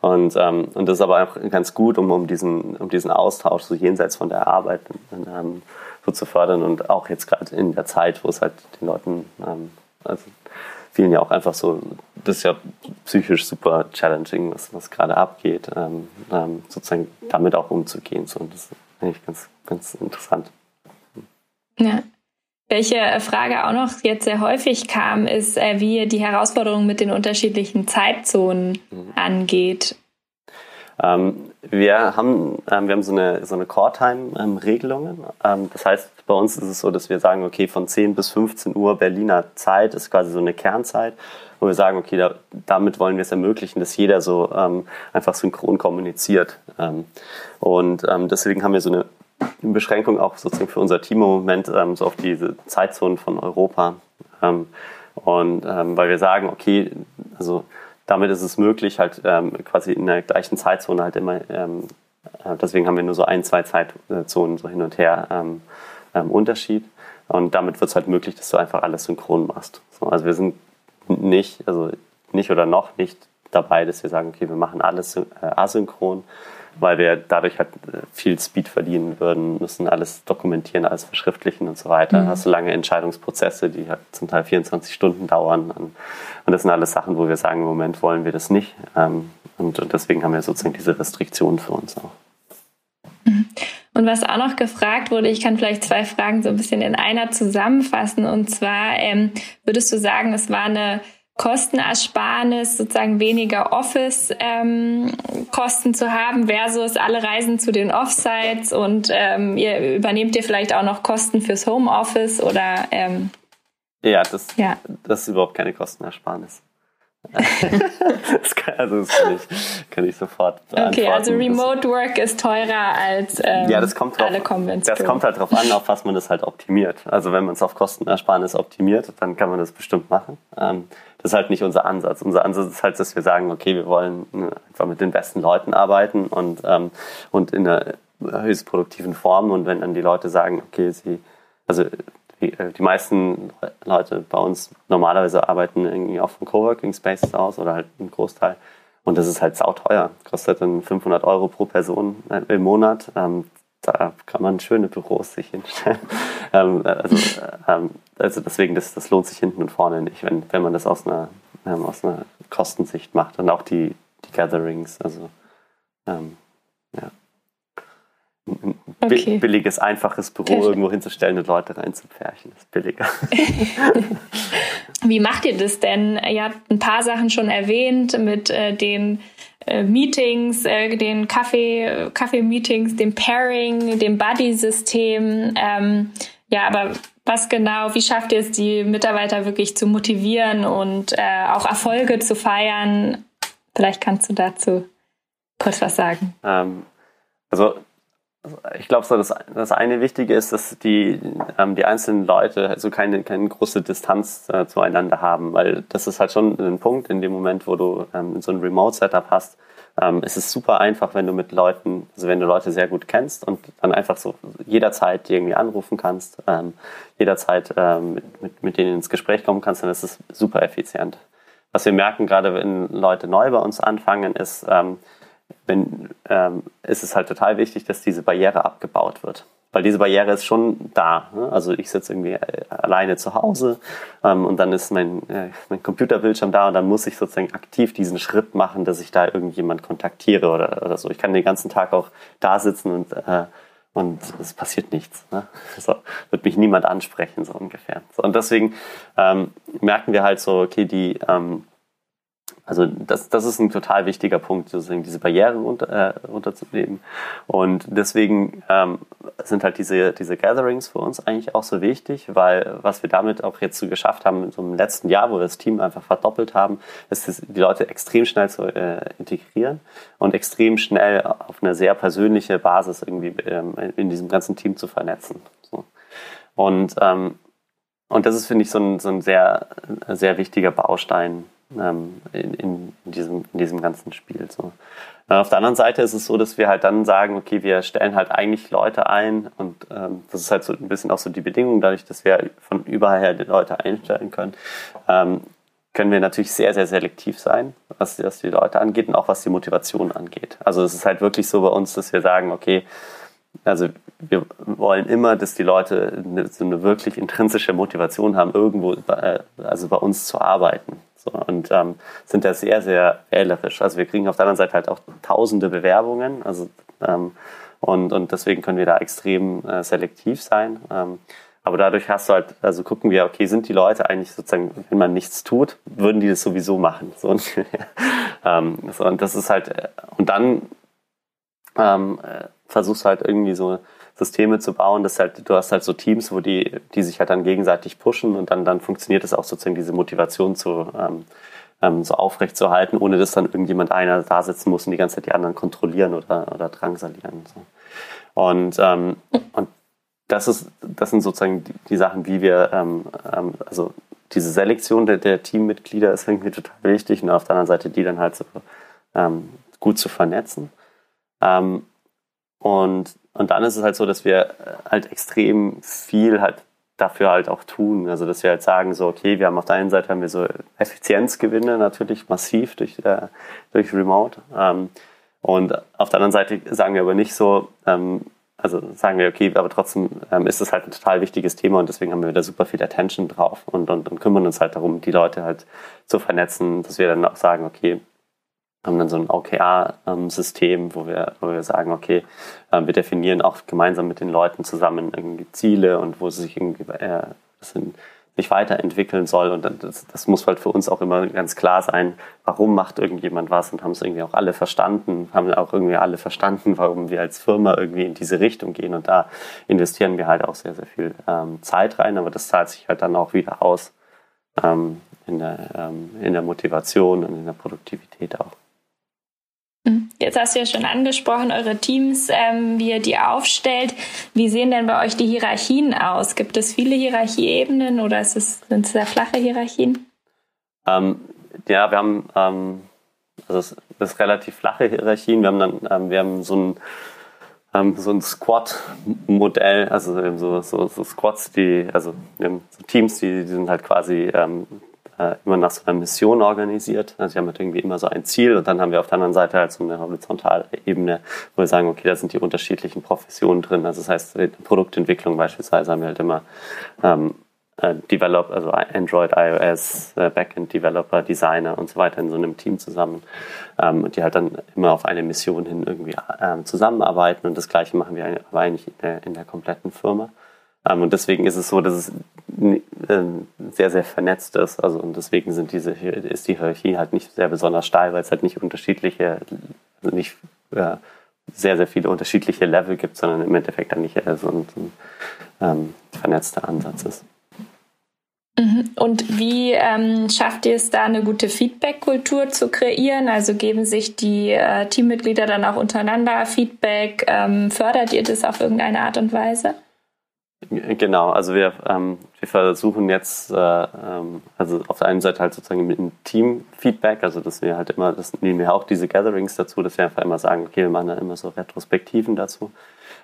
Und, ähm, und das ist aber auch ganz gut, um, um, diesen, um diesen Austausch so jenseits von der Arbeit ähm, so zu fördern und auch jetzt gerade in der Zeit, wo es halt den Leuten, ähm, also vielen ja auch einfach so, das ist ja psychisch super challenging, was, was gerade abgeht, ähm, ähm, sozusagen damit auch umzugehen. So, und das ist eigentlich ganz, ganz interessant. Ja, welche Frage auch noch jetzt sehr häufig kam, ist, äh, wie ihr die Herausforderungen mit den unterschiedlichen Zeitzonen mhm. angeht. Ähm, wir haben, ähm, wir haben so eine, so eine Core-Time-Regelungen. Ähm, das heißt, bei uns ist es so, dass wir sagen, okay, von 10 bis 15 Uhr Berliner Zeit ist quasi so eine Kernzeit, wo wir sagen, okay, da, damit wollen wir es ermöglichen, dass jeder so ähm, einfach synchron kommuniziert. Ähm, und ähm, deswegen haben wir so eine Beschränkung auch sozusagen für unser Team im Moment ähm, so auf diese Zeitzonen von Europa. Ähm, und ähm, weil wir sagen, okay, also damit ist es möglich, halt ähm, quasi in der gleichen Zeitzone halt immer, ähm, äh, deswegen haben wir nur so ein, zwei Zeitzonen so hin und her ähm, Unterschied. Und damit wird es halt möglich, dass du einfach alles synchron machst. So, also wir sind nicht, also nicht oder noch nicht dabei, dass wir sagen, okay, wir machen alles äh, asynchron, weil wir dadurch halt äh, viel Speed verdienen würden, müssen alles dokumentieren, alles verschriftlichen und so weiter. Mhm. Hast du lange Entscheidungsprozesse, die halt zum Teil 24 Stunden dauern. Und das sind alles Sachen, wo wir sagen, im Moment wollen wir das nicht. Ähm, und deswegen haben wir sozusagen diese Restriktionen für uns auch. Mhm. Und was auch noch gefragt wurde, ich kann vielleicht zwei Fragen so ein bisschen in einer zusammenfassen. Und zwar ähm, würdest du sagen, es war eine Kostenersparnis, sozusagen weniger Office-Kosten ähm, zu haben versus alle Reisen zu den Offsites und ähm, ihr übernehmt ihr vielleicht auch noch Kosten fürs Homeoffice oder ähm, ja, das, ja, das ist überhaupt keine Kostenersparnis. *laughs* das kann, also das kann ich, kann ich sofort beantworten. Okay, also Remote Work ist teurer als ähm, ja, das kommt drauf, alle Convention. Das kommt halt darauf an, auf was man das halt optimiert. Also wenn man es auf Kostenersparnis optimiert, dann kann man das bestimmt machen. Ähm, das ist halt nicht unser Ansatz. Unser Ansatz ist halt, dass wir sagen, okay, wir wollen äh, einfach mit den besten Leuten arbeiten und, ähm, und in einer höchst produktiven Form. Und wenn dann die Leute sagen, okay, sie, also die, äh, die meisten Leute bei uns normalerweise arbeiten irgendwie auf dem Coworking Spaces aus oder halt ein Großteil. Und das ist halt sauteuer. Kostet dann 500 Euro pro Person äh, im Monat. Ähm, da kann man schöne Büros sich hinstellen. *laughs* ähm, also, ähm, also deswegen, das, das lohnt sich hinten und vorne nicht, wenn, wenn man das aus einer, ähm, aus einer Kostensicht macht. Und auch die, die Gatherings, also ähm, ja. Ein okay. billiges, einfaches Büro Perfekt. irgendwo hinzustellen und Leute reinzupferchen, ist billiger. *laughs* Wie macht ihr das denn? Ihr habt ein paar Sachen schon erwähnt mit äh, den äh, Meetings, äh, den Kaffee, Kaffee-Meetings, dem Pairing, dem Buddy-System. Ähm, ja, aber was genau, wie schafft ihr es, die Mitarbeiter wirklich zu motivieren und äh, auch Erfolge zu feiern? Vielleicht kannst du dazu kurz was sagen. Ähm, also ich glaube, so das, das eine Wichtige ist, dass die, ähm, die einzelnen Leute also keine, keine große Distanz äh, zueinander haben, weil das ist halt schon ein Punkt in dem Moment, wo du ähm, so ein Remote-Setup hast. Ähm, es ist super einfach, wenn du mit Leuten, also wenn du Leute sehr gut kennst und dann einfach so jederzeit irgendwie anrufen kannst, ähm, jederzeit ähm, mit, mit, mit denen ins Gespräch kommen kannst, dann ist es super effizient. was wir merken, gerade wenn Leute neu bei uns anfangen, ist, ähm, wenn, ähm, ist es halt total wichtig, dass diese Barriere abgebaut wird. Weil diese Barriere ist schon da. Ne? Also ich sitze irgendwie äh, alleine zu Hause ähm, und dann ist mein, äh, mein Computerbildschirm da und dann muss ich sozusagen aktiv diesen Schritt machen, dass ich da irgendjemand kontaktiere oder, oder so. Ich kann den ganzen Tag auch da sitzen und äh, und es passiert nichts. Ne? So, wird mich niemand ansprechen, so ungefähr. So, und deswegen ähm, merken wir halt so, okay, die, ähm, also das, das ist ein total wichtiger Punkt, sozusagen diese Barriere runter, äh, runterzunehmen. Und deswegen ähm, sind halt diese, diese Gatherings für uns eigentlich auch so wichtig, weil was wir damit auch jetzt so geschafft haben, so einem letzten Jahr, wo wir das Team einfach verdoppelt haben, ist die Leute extrem schnell zu äh, integrieren und extrem schnell auf eine sehr persönliche Basis irgendwie ähm, in diesem ganzen Team zu vernetzen. So. Und, ähm, und das ist, finde ich, so ein, so ein sehr, sehr wichtiger Baustein ähm, in, in, diesem, in diesem ganzen Spiel. So. Auf der anderen Seite ist es so, dass wir halt dann sagen, okay, wir stellen halt eigentlich Leute ein und ähm, das ist halt so ein bisschen auch so die Bedingung, dadurch, dass wir von überall her die Leute einstellen können, ähm, können wir natürlich sehr, sehr selektiv sein, was, was die Leute angeht und auch was die Motivation angeht. Also es ist halt wirklich so bei uns, dass wir sagen, okay, also wir wollen immer, dass die Leute eine, so eine wirklich intrinsische Motivation haben, irgendwo äh, also bei uns zu arbeiten. So, und ähm, sind da sehr, sehr wählerisch. Also wir kriegen auf der anderen Seite halt auch tausende Bewerbungen. Also, ähm, und, und deswegen können wir da extrem äh, selektiv sein. Ähm, aber dadurch hast du halt, also gucken wir, okay, sind die Leute eigentlich sozusagen, wenn man nichts tut, würden die das sowieso machen. So, *laughs* ähm, so und das ist halt, äh, und dann ähm, äh, versuchst halt irgendwie so Systeme zu bauen, dass halt, du hast halt so Teams, wo die, die sich halt dann gegenseitig pushen und dann, dann funktioniert es auch sozusagen diese Motivation zu, ähm, ähm, so aufrecht zu halten, ohne dass dann irgendjemand einer da sitzen muss und die ganze Zeit die anderen kontrollieren oder, oder drangsalieren. So. Und, ähm, und das ist, das sind sozusagen die, die Sachen, wie wir, ähm, ähm, also diese Selektion der, der Teammitglieder ist irgendwie total wichtig und auf der anderen Seite die dann halt so ähm, gut zu vernetzen. Ähm, und, und dann ist es halt so, dass wir äh, halt extrem viel halt dafür halt auch tun. Also dass wir halt sagen, so, okay, wir haben auf der einen Seite haben wir so Effizienzgewinne natürlich massiv durch, äh, durch Remote. Ähm, und auf der anderen Seite sagen wir aber nicht so, ähm, also sagen wir, okay, aber trotzdem ähm, ist es halt ein total wichtiges Thema und deswegen haben wir da super viel Attention drauf und, und, und kümmern uns halt darum, die Leute halt zu vernetzen, dass wir dann auch sagen, okay, haben dann so ein OKR-System, wo wir, wo wir sagen, okay, äh, wir definieren auch gemeinsam mit den Leuten zusammen irgendwie Ziele und wo sie sich irgendwie äh, sich weiterentwickeln soll. Und das, das muss halt für uns auch immer ganz klar sein, warum macht irgendjemand was und haben es irgendwie auch alle verstanden, haben auch irgendwie alle verstanden, warum wir als Firma irgendwie in diese Richtung gehen. Und da investieren wir halt auch sehr, sehr viel ähm, Zeit rein, aber das zahlt sich halt dann auch wieder aus ähm, in, der, ähm, in der Motivation und in der Produktivität auch. Jetzt hast du ja schon angesprochen, eure Teams, ähm, wie ihr die aufstellt. Wie sehen denn bei euch die Hierarchien aus? Gibt es viele Hierarchieebenen oder ist es, sind es sehr flache Hierarchien? Ähm, ja, wir haben ähm, also es ist relativ flache Hierarchien. Wir haben dann ähm, wir haben so ein ähm, so ein Squad-Modell, also so, so, so Squads, die, also so Teams, die, die sind halt quasi ähm, äh, immer nach so einer Mission organisiert. Also wir haben halt irgendwie immer so ein Ziel und dann haben wir auf der anderen Seite halt so eine horizontale Ebene, wo wir sagen, okay, da sind die unterschiedlichen Professionen drin. Also das heißt, in Produktentwicklung beispielsweise haben wir halt immer ähm, äh, Develop, also Android, iOS, äh, Backend Developer, Designer und so weiter in so einem Team zusammen, ähm, die halt dann immer auf eine Mission hin irgendwie ähm, zusammenarbeiten und das Gleiche machen wir aber eigentlich in der, in der kompletten Firma. Ähm, und deswegen ist es so, dass es ähm, sehr, sehr vernetzt ist. Also und deswegen sind diese, ist die Hierarchie halt nicht sehr besonders steil, weil es halt nicht unterschiedliche, also nicht ja, sehr, sehr viele unterschiedliche Level gibt, sondern im Endeffekt dann nicht so ein, ein ähm, vernetzter Ansatz ist. Mhm. Und wie ähm, schafft ihr es da, eine gute Feedback-Kultur zu kreieren? Also geben sich die äh, Teammitglieder dann auch untereinander Feedback? Ähm, fördert ihr das auf irgendeine Art und Weise? Genau, also wir, ähm, wir versuchen jetzt, äh, ähm, also auf der einen Seite halt sozusagen mit einem Team-Feedback, also dass wir halt immer, das nehmen wir auch diese Gatherings dazu, dass wir einfach immer sagen, okay, wir machen da immer so Retrospektiven dazu.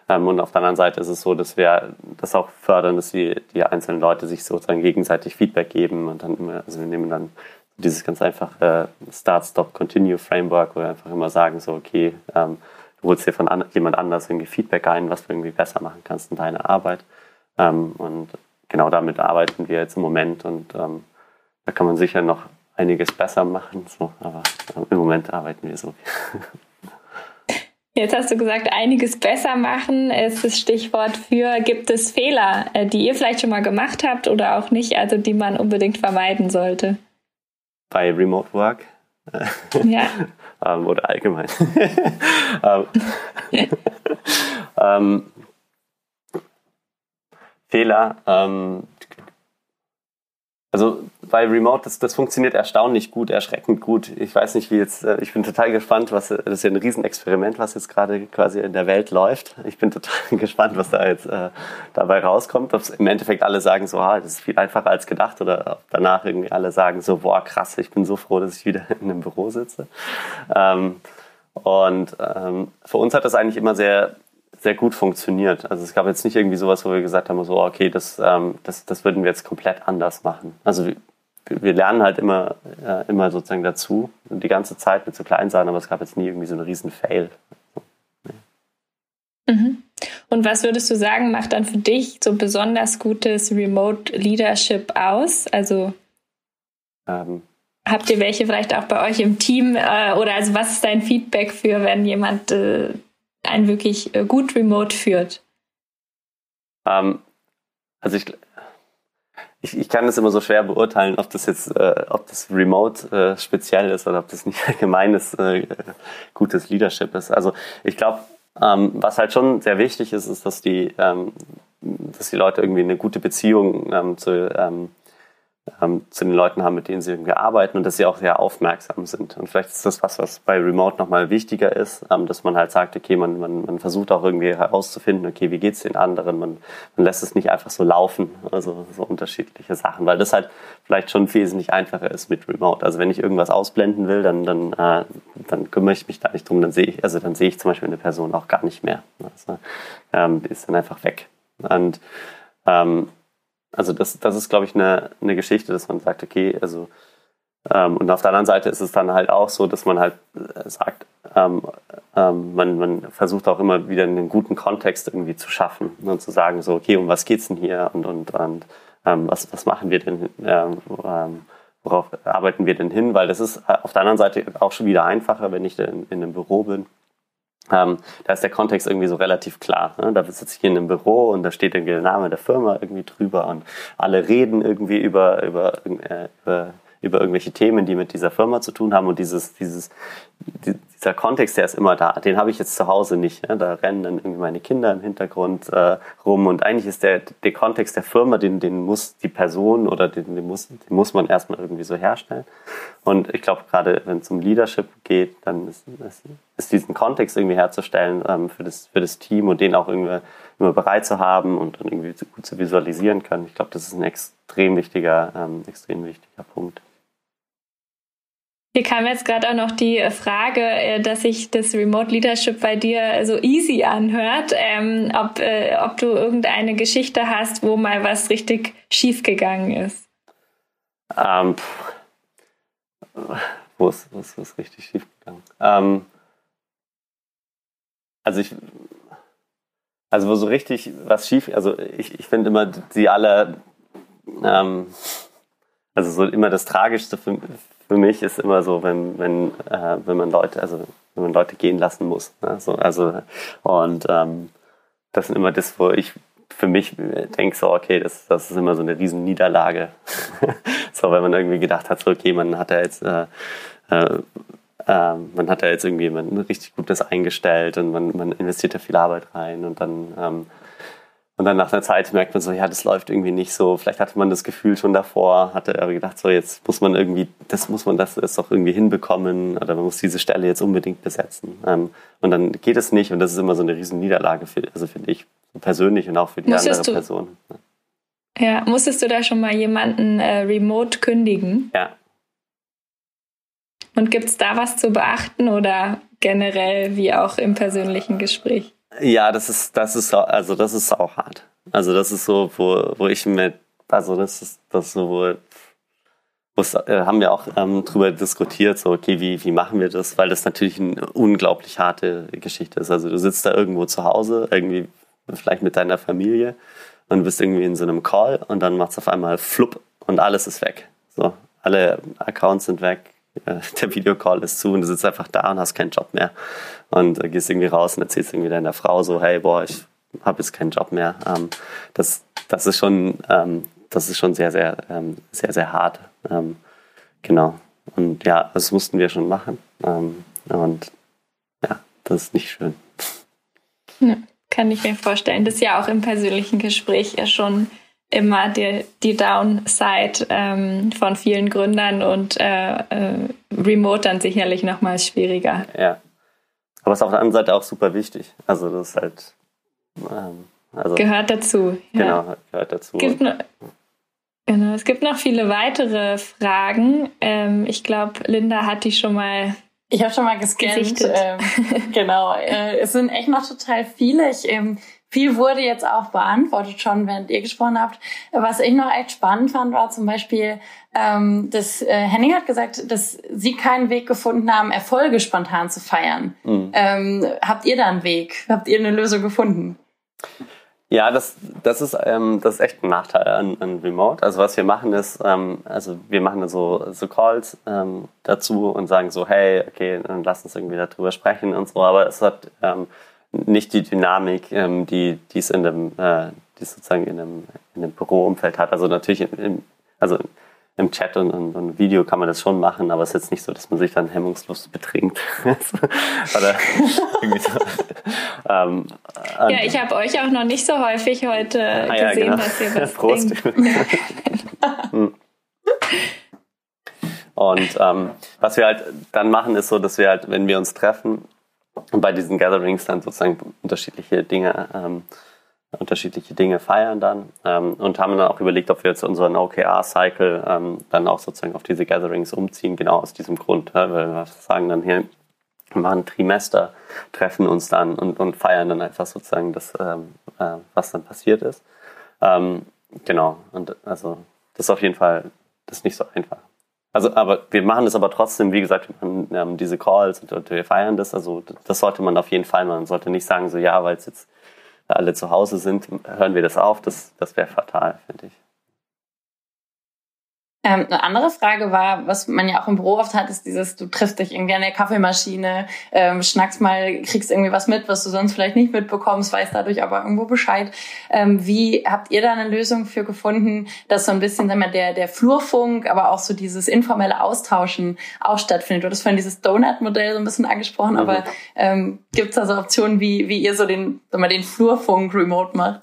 Ähm, und auf der anderen Seite ist es so, dass wir das auch fördern, dass die, die einzelnen Leute sich sozusagen gegenseitig Feedback geben und dann immer, also wir nehmen dann dieses ganz einfache Start, Stop, Continue Framework, wo wir einfach immer sagen, so, okay, ähm, du holst dir von an, jemand anders irgendwie Feedback ein, was du irgendwie besser machen kannst in deiner Arbeit. Ähm, und genau damit arbeiten wir jetzt im Moment und ähm, da kann man sicher noch einiges besser machen, so, aber äh, im Moment arbeiten wir so. Jetzt hast du gesagt, einiges besser machen ist das Stichwort für, gibt es Fehler, äh, die ihr vielleicht schon mal gemacht habt oder auch nicht, also die man unbedingt vermeiden sollte? Bei Remote Work? Ja. *laughs* ähm, oder allgemein. *laughs* ähm, *laughs* ähm, Fehler, ähm, also bei Remote, das, das funktioniert erstaunlich gut, erschreckend gut. Ich weiß nicht, wie jetzt, äh, ich bin total gespannt, was, das ist ja ein Riesenexperiment, was jetzt gerade quasi in der Welt läuft. Ich bin total *laughs* gespannt, was da jetzt äh, dabei rauskommt. Ob im Endeffekt alle sagen so, ah, das ist viel einfacher als gedacht oder ob danach irgendwie alle sagen so, boah, krass, ich bin so froh, dass ich wieder in einem Büro sitze. Ähm, und ähm, für uns hat das eigentlich immer sehr sehr gut funktioniert. Also es gab jetzt nicht irgendwie sowas, wo wir gesagt haben, so okay, das, ähm, das, das würden wir jetzt komplett anders machen. Also wir, wir lernen halt immer, äh, immer sozusagen dazu und die ganze Zeit mit so kleinen Sachen, aber es gab jetzt nie irgendwie so einen riesen Fail. Mhm. Und was würdest du sagen, macht dann für dich so besonders gutes Remote Leadership aus? Also ähm, habt ihr welche vielleicht auch bei euch im Team äh, oder also was ist dein Feedback für, wenn jemand äh, einen wirklich äh, gut remote führt? Ähm, also ich, ich, ich, kann das immer so schwer beurteilen, ob das jetzt, äh, ob das remote äh, speziell ist oder ob das nicht *laughs* allgemeines äh, gutes Leadership ist. Also ich glaube, ähm, was halt schon sehr wichtig ist, ist, dass die, ähm, dass die Leute irgendwie eine gute Beziehung ähm, zu, ähm, zu den Leuten haben, mit denen sie irgendwie arbeiten und dass sie auch sehr aufmerksam sind. Und vielleicht ist das was, was bei Remote nochmal wichtiger ist, ähm, dass man halt sagt, okay, man, man, man versucht auch irgendwie herauszufinden, okay, wie geht's den anderen? Man, man lässt es nicht einfach so laufen, also so unterschiedliche Sachen, weil das halt vielleicht schon wesentlich einfacher ist mit Remote. Also wenn ich irgendwas ausblenden will, dann, dann, äh, dann kümmere ich mich da nicht drum, dann sehe ich, also dann sehe ich zum Beispiel eine Person auch gar nicht mehr. Also, ähm, die ist dann einfach weg. Und ähm, also das, das ist, glaube ich, eine, eine Geschichte, dass man sagt, okay, also ähm, und auf der anderen Seite ist es dann halt auch so, dass man halt äh, sagt, ähm, ähm, man, man versucht auch immer wieder einen guten Kontext irgendwie zu schaffen und zu sagen, so, okay, um was geht's denn hier und, und, und ähm, was, was machen wir denn, ähm, ähm, worauf arbeiten wir denn hin? Weil das ist äh, auf der anderen Seite auch schon wieder einfacher, wenn ich in, in einem Büro bin ähm, da ist der Kontext irgendwie so relativ klar. Ne? Da sitze ich in einem Büro und da steht irgendwie der Name der Firma irgendwie drüber und alle reden irgendwie über, über, äh, über über irgendwelche Themen, die mit dieser Firma zu tun haben. Und dieses, dieses, dieser Kontext, der ist immer da. Den habe ich jetzt zu Hause nicht. Ja? Da rennen dann irgendwie meine Kinder im Hintergrund äh, rum. Und eigentlich ist der, der Kontext der Firma, den, den muss die Person oder den, den, muss, den muss man erstmal irgendwie so herstellen. Und ich glaube, gerade wenn es um Leadership geht, dann ist, ist, ist diesen Kontext irgendwie herzustellen ähm, für, das, für das Team und den auch irgendwie immer bereit zu haben und dann irgendwie gut zu visualisieren können. Ich glaube, das ist ein extrem wichtiger, ähm, extrem wichtiger Punkt. Hier kam jetzt gerade auch noch die äh, Frage, äh, dass sich das Remote Leadership bei dir so easy anhört, ähm, ob, äh, ob du irgendeine Geschichte hast, wo mal was richtig schief gegangen ist. Ähm, wo ist, wo ist was richtig schief gegangen? Ähm, also ich, also wo so richtig was schief, also ich, ich finde immer die alle, ähm, also so immer das Tragischste für, für mich ist immer so, wenn, wenn, äh, wenn man Leute, also wenn man Leute gehen lassen muss. Ne? So, also, und ähm, das ist immer das, wo ich für mich denke, so, okay, das, das ist immer so eine riesen Niederlage. *laughs* so, wenn man irgendwie gedacht hat, so, okay, man hat ja jetzt äh, äh, ähm, man hat ja jetzt irgendwie ein richtig Gutes eingestellt und man, man investiert da viel Arbeit rein und dann ähm, und dann nach einer Zeit merkt man so, ja, das läuft irgendwie nicht so. Vielleicht hatte man das Gefühl schon davor, hatte aber gedacht, so jetzt muss man irgendwie, das muss man das, das doch irgendwie hinbekommen oder man muss diese Stelle jetzt unbedingt besetzen. Ähm, und dann geht es nicht und das ist immer so eine riesen Niederlage für, also für dich persönlich und auch für die Musstest andere Person. Ja, musstest du da schon mal jemanden äh, remote kündigen? Ja. Und gibt es da was zu beachten oder generell wie auch im persönlichen Gespräch? Ja, das ist, das ist, also das ist auch hart. Also das ist so, wo, wo ich mit, also das ist, das ist so, wo, äh, haben wir auch ähm, drüber diskutiert, so, okay, wie, wie machen wir das? Weil das natürlich eine unglaublich harte Geschichte ist. Also du sitzt da irgendwo zu Hause, irgendwie vielleicht mit deiner Familie und bist irgendwie in so einem Call und dann macht es auf einmal flupp und alles ist weg. So, alle Accounts sind weg, der Videocall ist zu und du sitzt einfach da und hast keinen Job mehr. Und äh, gehst irgendwie raus und erzählst irgendwie deiner Frau so, hey, boah, ich habe jetzt keinen Job mehr. Ähm, das, das ist schon, ähm, das ist schon sehr, sehr, ähm, sehr, sehr hart. Ähm, genau. Und ja, das mussten wir schon machen. Ähm, und ja, das ist nicht schön. Ja, kann ich mir vorstellen. Das ist ja auch im persönlichen Gespräch ja schon immer die, die Downside ähm, von vielen Gründern und äh, äh, Remote dann sicherlich nochmals schwieriger. Ja. Aber es ist auf der anderen Seite auch super wichtig. Also das ist halt ähm, also, gehört dazu. Ja. Genau, gehört dazu. Gibt noch, genau, es gibt noch viele weitere Fragen. Ähm, ich glaube, Linda hat die schon mal. Ich habe schon mal gescannt. Ähm, genau. Äh, es sind echt noch total viele. Ich, ähm, viel wurde jetzt auch beantwortet schon, während ihr gesprochen habt. Was ich noch echt spannend fand, war zum Beispiel, ähm, dass äh, Henning hat gesagt, dass sie keinen Weg gefunden haben, Erfolge spontan zu feiern. Mhm. Ähm, habt ihr da einen Weg? Habt ihr eine Lösung gefunden? Ja, das, das, ist, ähm, das ist echt ein Nachteil an, an Remote. Also was wir machen ist, ähm, also wir machen so, so Calls ähm, dazu und sagen so, hey, okay, dann lass uns irgendwie darüber sprechen und so, aber es hat ähm, nicht die Dynamik, ähm, die, es in dem, äh, die sozusagen in einem, in einem Büroumfeld hat. Also natürlich, im, also im Chat und, und, und, Video kann man das schon machen, aber es ist jetzt nicht so, dass man sich dann hemmungslos betrinkt. *laughs* Oder irgendwie so. ähm, ja, ich habe euch auch noch nicht so häufig heute ah, ja, gesehen, genau. dass ihr was *laughs* Prost. *laughs* Hm. und ähm, was wir halt dann machen, ist so, dass wir halt, wenn wir uns treffen bei diesen Gatherings dann sozusagen unterschiedliche Dinge ähm, unterschiedliche Dinge feiern dann ähm, und haben dann auch überlegt, ob wir jetzt unseren OKR-Cycle ähm, dann auch sozusagen auf diese Gatherings umziehen, genau aus diesem Grund. Ja, weil wir sagen dann hier, wir machen Trimester, treffen uns dann und, und feiern dann einfach sozusagen das, ähm, äh, was dann passiert ist. Ähm, genau, und also das ist auf jeden Fall, das ist nicht so einfach. Also, aber wir machen das aber trotzdem, wie gesagt, wir machen diese Calls und, und wir feiern das. Also das sollte man auf jeden Fall machen. Man sollte nicht sagen, so ja, weil es jetzt alle zu Hause sind, hören wir das auf. Das, das wäre fatal, finde ich. Ähm, eine andere Frage war, was man ja auch im Büro oft hat, ist dieses, du triffst dich irgendwie an der Kaffeemaschine, ähm, schnackst mal, kriegst irgendwie was mit, was du sonst vielleicht nicht mitbekommst, weißt dadurch aber irgendwo Bescheid. Ähm, wie habt ihr da eine Lösung für gefunden, dass so ein bisschen sagen wir, der, der Flurfunk, aber auch so dieses informelle Austauschen auch stattfindet? Du hast vorhin dieses Donut-Modell so ein bisschen angesprochen, mhm. aber ähm, gibt es da so Optionen, wie, wie ihr so den, sagen wir, den Flurfunk remote macht?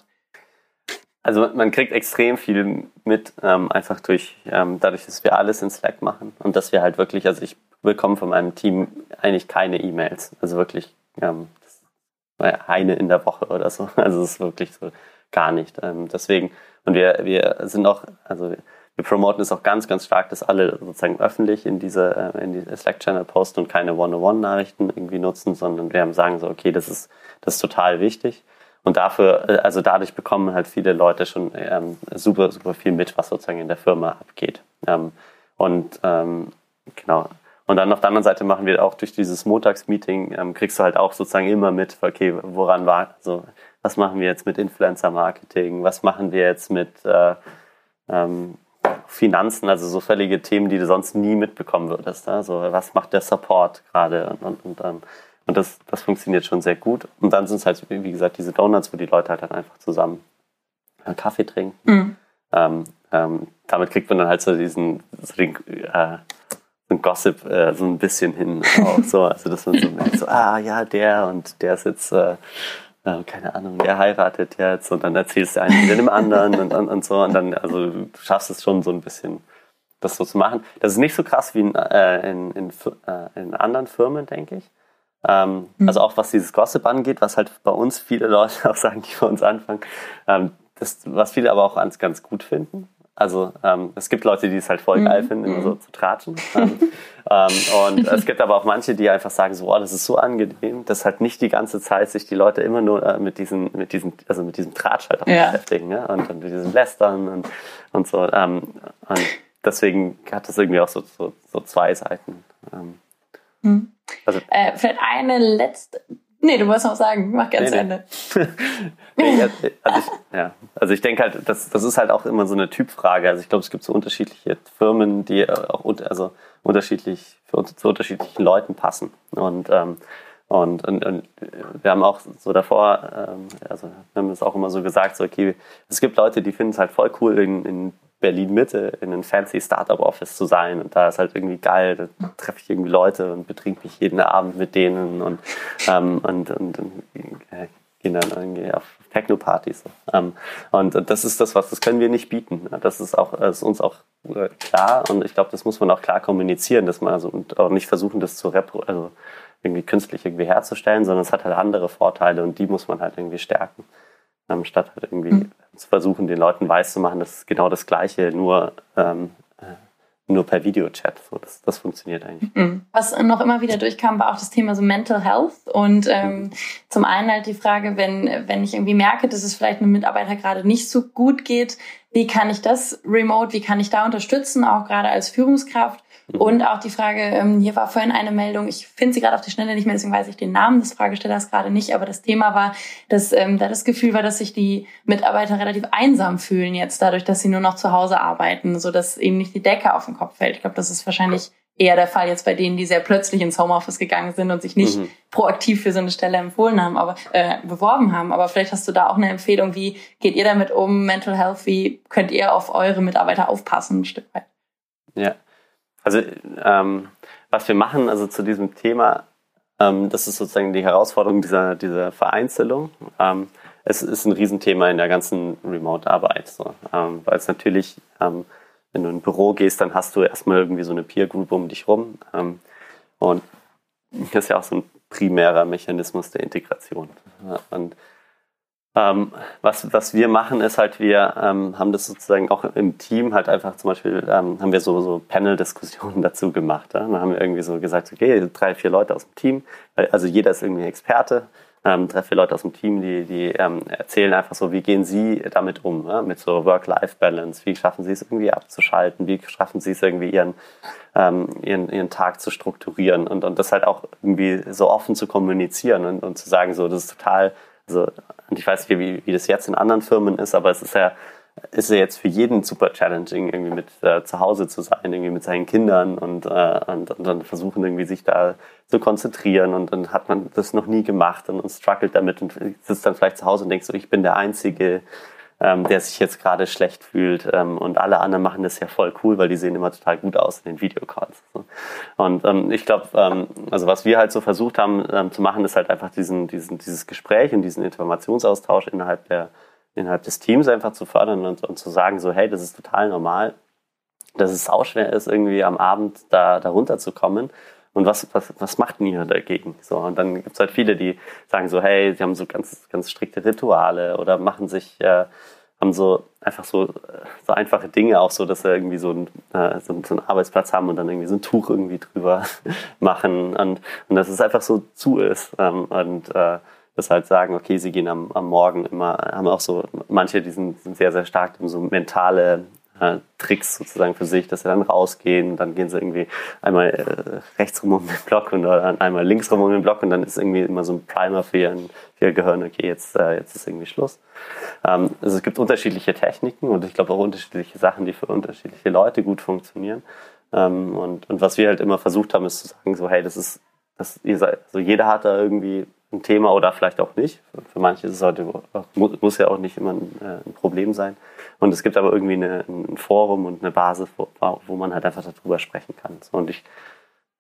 Also man kriegt extrem viel mit, ähm, einfach durch, ähm, dadurch, dass wir alles in Slack machen und dass wir halt wirklich, also ich bekomme von meinem Team eigentlich keine E-Mails, also wirklich ähm, eine in der Woche oder so, *laughs* also es ist wirklich so gar nicht. Ähm, deswegen, und wir, wir sind auch, also wir promoten es auch ganz, ganz stark, dass alle sozusagen öffentlich in diese, äh, in die Slack-Channel posten und keine One-on-One-Nachrichten irgendwie nutzen, sondern wir haben sagen so, okay, das ist, das ist total wichtig. Und dafür, äh, also dadurch bekommen halt viele Leute schon ähm, super, super viel mit, was sozusagen in der Firma abgeht. Ähm, und ähm, genau. Und dann auf der anderen Seite machen wir auch durch dieses Montagsmeeting, ähm, kriegst du halt auch sozusagen immer mit, okay, woran war, also was machen wir jetzt mit Influencer-Marketing, was machen wir jetzt mit äh, ähm, Finanzen, also so völlige Themen, die du sonst nie mitbekommen würdest. Also was macht der Support gerade und, und, und ähm, und das, das funktioniert schon sehr gut. Und dann sind es halt, wie gesagt, diese Donuts, wo die Leute halt dann einfach zusammen Kaffee trinken. Mhm. Ähm, ähm, damit kriegt man dann halt so diesen, so den, äh, so ein Gossip äh, so ein bisschen hin. *laughs* Auch so, also dass man so merkt, so, ah ja, der und der ist jetzt, äh, äh, keine Ahnung, der heiratet jetzt und dann erzählst du einen dem anderen und, und, und so. Und dann, also du schaffst es schon so ein bisschen, das so zu machen. Das ist nicht so krass wie in, äh, in, in, äh, in anderen Firmen, denke ich. Ähm, mhm. Also auch was dieses Gossip angeht, was halt bei uns viele Leute *laughs* auch sagen, die bei uns anfangen, ähm, das, was viele aber auch ganz, ganz gut finden. Also ähm, es gibt Leute, die es halt voll geil mhm. finden, immer so zu tratschen. Ähm, *laughs* ähm, und es gibt aber auch manche, die einfach sagen, so, oh, das ist so angenehm, dass halt nicht die ganze Zeit sich die Leute immer nur äh, mit diesem, mit diesem, also mit diesem Tratsch halt auch ja. beschäftigen, ne? Und, und mit diesem Lästern und, und so. Ähm, und deswegen hat das irgendwie auch so, so, so zwei Seiten. Ähm, hm. Also, äh, vielleicht eine letzte. Nee, du wolltest noch sagen, mach gerne nee, zu Ende. *laughs* nee, also, ich, ja. also ich denke halt, das, das ist halt auch immer so eine Typfrage. Also ich glaube, es gibt so unterschiedliche Firmen, die auch also unterschiedlich für uns zu unterschiedlichen Leuten passen. Und ähm, und, und, und, wir haben auch so davor, ähm, also wir haben das auch immer so gesagt, so okay, es gibt Leute, die finden es halt voll cool, in, in Berlin Mitte in einem fancy Startup-Office zu sein. Und da ist halt irgendwie geil, da treffe ich irgendwie Leute und betrinke mich jeden Abend mit denen und, ähm, und, und, und äh, gehen dann irgendwie auf Techno-Partys. Ähm, und das ist das, was das können wir nicht bieten. Das ist auch ist uns auch äh, klar und ich glaube, das muss man auch klar kommunizieren, dass man also und auch nicht versuchen, das zu repro also irgendwie künstlich irgendwie herzustellen, sondern es hat halt andere Vorteile und die muss man halt irgendwie stärken. Ähm, statt halt irgendwie mhm. Zu versuchen, den Leuten weiszumachen, dass es genau das Gleiche, nur, ähm, äh, nur per Videochat. So, das, das funktioniert eigentlich. Mhm. Was noch immer wieder durchkam, war auch das Thema so Mental Health. Und ähm, mhm. zum einen halt die Frage, wenn, wenn ich irgendwie merke, dass es vielleicht einem Mitarbeiter gerade nicht so gut geht, wie kann ich das remote, wie kann ich da unterstützen, auch gerade als Führungskraft? Mhm. Und auch die Frage, ähm, hier war vorhin eine Meldung, ich finde sie gerade auf die Schnelle nicht mehr, deswegen weiß ich den Namen des Fragestellers gerade nicht, aber das Thema war, dass ähm, da das Gefühl war, dass sich die Mitarbeiter relativ einsam fühlen jetzt dadurch, dass sie nur noch zu Hause arbeiten, so dass eben nicht die Decke auf den Kopf fällt. Ich glaube, das ist wahrscheinlich eher der Fall jetzt bei denen, die sehr plötzlich ins Homeoffice gegangen sind und sich nicht mhm. proaktiv für so eine Stelle empfohlen haben, aber äh, beworben haben. Aber vielleicht hast du da auch eine Empfehlung, wie geht ihr damit um, Mental Health, wie könnt ihr auf eure Mitarbeiter aufpassen, ein Stück weit? Ja, also ähm, was wir machen, also zu diesem Thema, ähm, das ist sozusagen die Herausforderung dieser, dieser Vereinzelung. Ähm, es ist ein Riesenthema in der ganzen Remote-Arbeit, so, ähm, weil es natürlich, ähm, wenn du in ein Büro gehst, dann hast du erstmal irgendwie so eine Peer-Group um dich rum ähm, und das ist ja auch so ein primärer Mechanismus der Integration. Und ähm, was, was wir machen, ist halt, wir ähm, haben das sozusagen auch im Team halt einfach zum Beispiel, ähm, haben wir so, so Panel-Diskussionen *laughs* dazu gemacht. Ja? Dann haben wir irgendwie so gesagt, okay, drei, vier Leute aus dem Team, also jeder ist irgendwie Experte, ähm, drei, vier Leute aus dem Team, die, die ähm, erzählen einfach so, wie gehen sie damit um, ja? mit so Work-Life-Balance, wie schaffen sie es irgendwie abzuschalten, wie schaffen sie es irgendwie ihren, ähm, ihren, ihren Tag zu strukturieren und, und das halt auch irgendwie so offen zu kommunizieren und, und zu sagen, so, das ist total also, und ich weiß nicht, wie, wie das jetzt in anderen Firmen ist, aber es ist ja, ist ja jetzt für jeden super challenging, irgendwie mit äh, zu Hause zu sein, irgendwie mit seinen Kindern und, äh, und, und, dann versuchen irgendwie sich da zu konzentrieren und dann hat man das noch nie gemacht und, und struggelt damit und sitzt dann vielleicht zu Hause und denkt so, ich bin der Einzige, ähm, der sich jetzt gerade schlecht fühlt. Ähm, und alle anderen machen das ja voll cool, weil die sehen immer total gut aus in den Videocalls. So. Und ähm, ich glaube, ähm, also was wir halt so versucht haben ähm, zu machen, ist halt einfach diesen, diesen, dieses Gespräch und diesen Informationsaustausch innerhalb der innerhalb des Teams einfach zu fördern und, und zu sagen, so, hey, das ist total normal, dass es auch schwer ist, irgendwie am Abend da, da runterzukommen. Und was, was, was macht ihr dagegen? So, und dann gibt es halt viele, die sagen so, hey, sie haben so ganz, ganz strikte Rituale oder machen sich, äh, haben so einfach so, so einfache Dinge auch so, dass sie irgendwie so, ein, äh, so, so, einen Arbeitsplatz haben und dann irgendwie so ein Tuch irgendwie drüber *laughs* machen und, und dass es einfach so zu ist. Ähm, und äh, das halt sagen, okay, sie gehen am, am Morgen immer, haben auch so, manche, die sind, sind sehr, sehr stark in so mentale äh, Tricks sozusagen für sich, dass sie dann rausgehen, dann gehen sie irgendwie einmal äh, rechts rum um den Block und dann einmal links rum um den Block und dann ist irgendwie immer so ein Primer für ihr, für ihr Gehirn, okay, jetzt, äh, jetzt ist irgendwie Schluss. Ähm, also es gibt unterschiedliche Techniken und ich glaube auch unterschiedliche Sachen, die für unterschiedliche Leute gut funktionieren. Ähm, und, und was wir halt immer versucht haben, ist zu sagen, so, hey, das ist, das, ihr seid, also jeder hat da irgendwie ein Thema oder vielleicht auch nicht. Für manche ist es heute, muss ja auch nicht immer ein, äh, ein Problem sein. Und es gibt aber irgendwie eine, ein Forum und eine Basis, wo, wo, man halt einfach darüber sprechen kann. Und ich,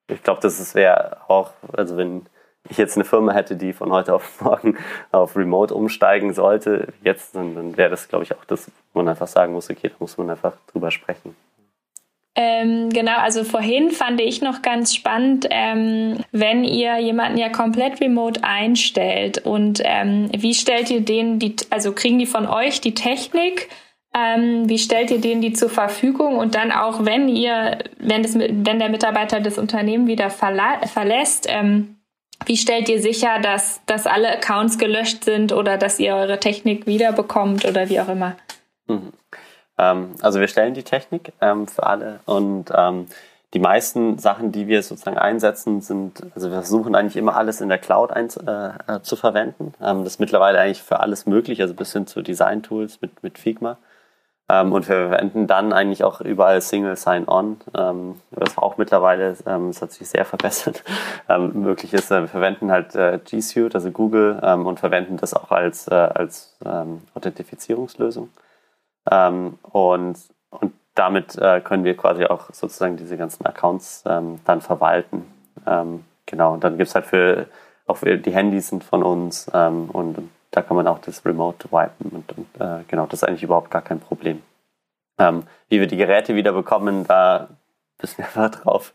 ich glaube, das wäre auch, also wenn ich jetzt eine Firma hätte, die von heute auf morgen *laughs* auf Remote umsteigen sollte, jetzt, dann, dann wäre das, glaube ich, auch das, wo man einfach sagen muss, okay, da muss man einfach drüber sprechen. Ähm, genau, also vorhin fand ich noch ganz spannend, ähm, wenn ihr jemanden ja komplett remote einstellt und ähm, wie stellt ihr denen die, also kriegen die von euch die Technik? Ähm, wie stellt ihr denen die zur Verfügung? Und dann auch, wenn ihr, wenn, das, wenn der Mitarbeiter das Unternehmen wieder verla verlässt, ähm, wie stellt ihr sicher, dass, dass alle Accounts gelöscht sind oder dass ihr eure Technik wiederbekommt oder wie auch immer? Mhm. Ähm, also wir stellen die Technik ähm, für alle und ähm, die meisten Sachen, die wir sozusagen einsetzen, sind, also wir versuchen eigentlich immer alles in der Cloud ein, äh, äh, zu verwenden. Ähm, das ist mittlerweile eigentlich für alles möglich, also bis hin zu Design-Tools mit, mit Figma. Ähm, und wir verwenden dann eigentlich auch überall Single Sign-On, ähm, was auch mittlerweile, das hat sich sehr *laughs* verbessert, möglich ist. Äh, wir verwenden halt äh, G Suite, also Google, und verwenden das auch als, äh, als ähm, und, und damit äh, können wir quasi auch sozusagen diese ganzen Accounts ähm, dann verwalten. Ähm, genau, und dann gibt es halt für, auch für die Handys sind von uns ähm, und, da kann man auch das Remote wipen und, und äh, genau, das ist eigentlich überhaupt gar kein Problem. Ähm, wie wir die Geräte wieder bekommen, da müssen wir *laughs* einfach drauf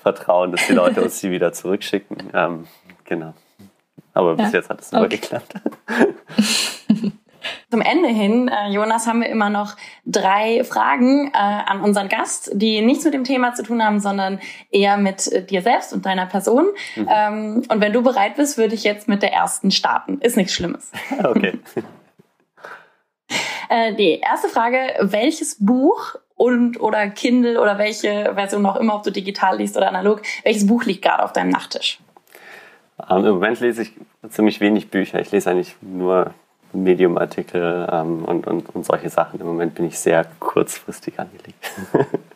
vertrauen, dass die Leute uns sie wieder zurückschicken. Ähm, genau. Aber bis ja. jetzt hat es immer okay. geklappt. *laughs* *laughs* Zum Ende hin, äh, Jonas, haben wir immer noch drei Fragen äh, an unseren Gast, die nichts mit dem Thema zu tun haben, sondern eher mit äh, dir selbst und deiner Person. Mhm. Ähm, und wenn du bereit bist, würde ich jetzt mit der ersten starten. Ist nichts Schlimmes. *laughs* Okay. *laughs* die erste Frage, welches Buch und oder Kindle oder welche Version auch immer, ob du digital liest oder analog, welches Buch liegt gerade auf deinem Nachttisch? Ähm, Im Moment lese ich ziemlich wenig Bücher. Ich lese eigentlich nur Medium-Artikel ähm, und, und, und solche Sachen. Im Moment bin ich sehr kurzfristig angelegt. *laughs*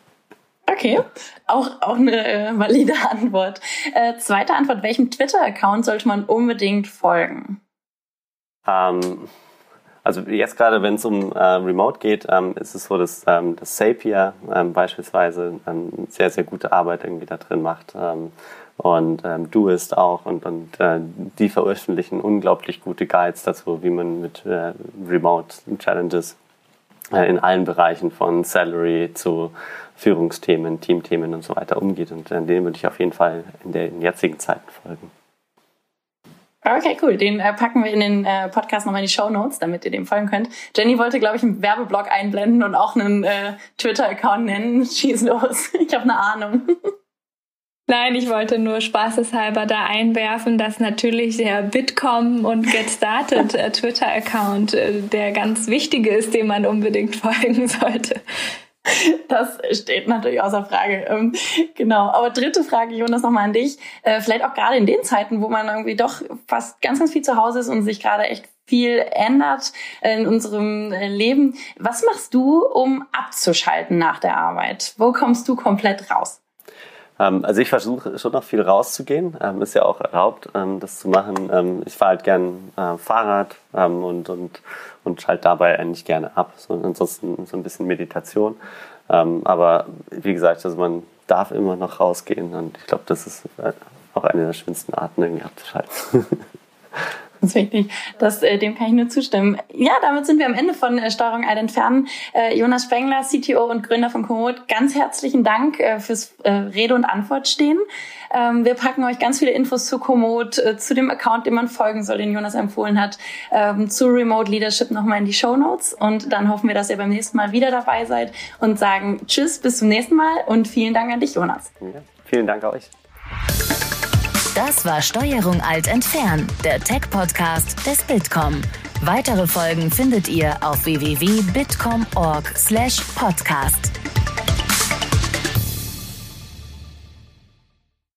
Okay, auch, auch eine äh, valide Antwort. Äh, zweite Antwort, welchem Twitter-Account sollte man unbedingt folgen? Ähm, also jetzt gerade, wenn es um äh, Remote geht, ähm, ist es so, dass, ähm, dass Zapier ähm, beispielsweise ähm, sehr, sehr gute Arbeit irgendwie da drin macht. Und ähm, Doist auch und, und äh, die veröffentlichen unglaublich gute Guides dazu, wie man mit äh, Remote Challenges äh, in allen Bereichen von Salary zu Führungsthemen, Teamthemen und so weiter umgeht und äh, denen würde ich auf jeden Fall in den jetzigen Zeiten folgen. Okay, cool. Den äh, packen wir in den äh, Podcast nochmal in die Show Notes, damit ihr dem folgen könnt. Jenny wollte, glaube ich, einen Werbeblock einblenden und auch einen äh, Twitter-Account nennen. *laughs* Schieß los. Ich habe eine Ahnung. *laughs* Nein, ich wollte nur spaßeshalber da einwerfen, dass natürlich der Bitkom und Get Started äh, Twitter-Account äh, der ganz wichtige ist, dem man unbedingt *laughs* folgen sollte. Das steht natürlich außer Frage. Ähm, genau. Aber dritte Frage, Jonas, nochmal an dich. Äh, vielleicht auch gerade in den Zeiten, wo man irgendwie doch fast ganz, ganz viel zu Hause ist und sich gerade echt viel ändert in unserem Leben. Was machst du, um abzuschalten nach der Arbeit? Wo kommst du komplett raus? Ähm, also ich versuche schon noch viel rauszugehen. Ähm, ist ja auch erlaubt, ähm, das zu machen. Ich fahre halt gern äh, Fahrrad und, und, und schalte dabei eigentlich gerne ab. So, ansonsten so ein bisschen Meditation. Aber wie gesagt, also man darf immer noch rausgehen und ich glaube, das ist äh, auch eine der schönsten Arten, irgendwie abzuschalten. *laughs* Wichtig. Das, äh, dem kann ich nur zustimmen. Ja, damit sind wir am Ende von äh, Steuerung Alt entfernen. Äh, Jonas Spengler, CTO und Gründer von Komoot, ganz herzlichen Dank äh, fürs äh, Rede und Antwort stehen. Ähm, wir packen euch ganz viele Infos zu Komoot, äh, zu dem Account, dem man folgen soll, den Jonas empfohlen hat, ähm, zu Remote Leadership nochmal in die Show Notes. Und dann hoffen wir, dass ihr beim nächsten Mal wieder dabei seid und sagen Tschüss, bis zum nächsten Mal und vielen Dank an dich, Jonas. Ja, vielen Dank euch. Das war Steuerung Alt entfernen, der Tech-Podcast des Bitkom. Weitere Folgen findet ihr auf www.bitkom.org/podcast.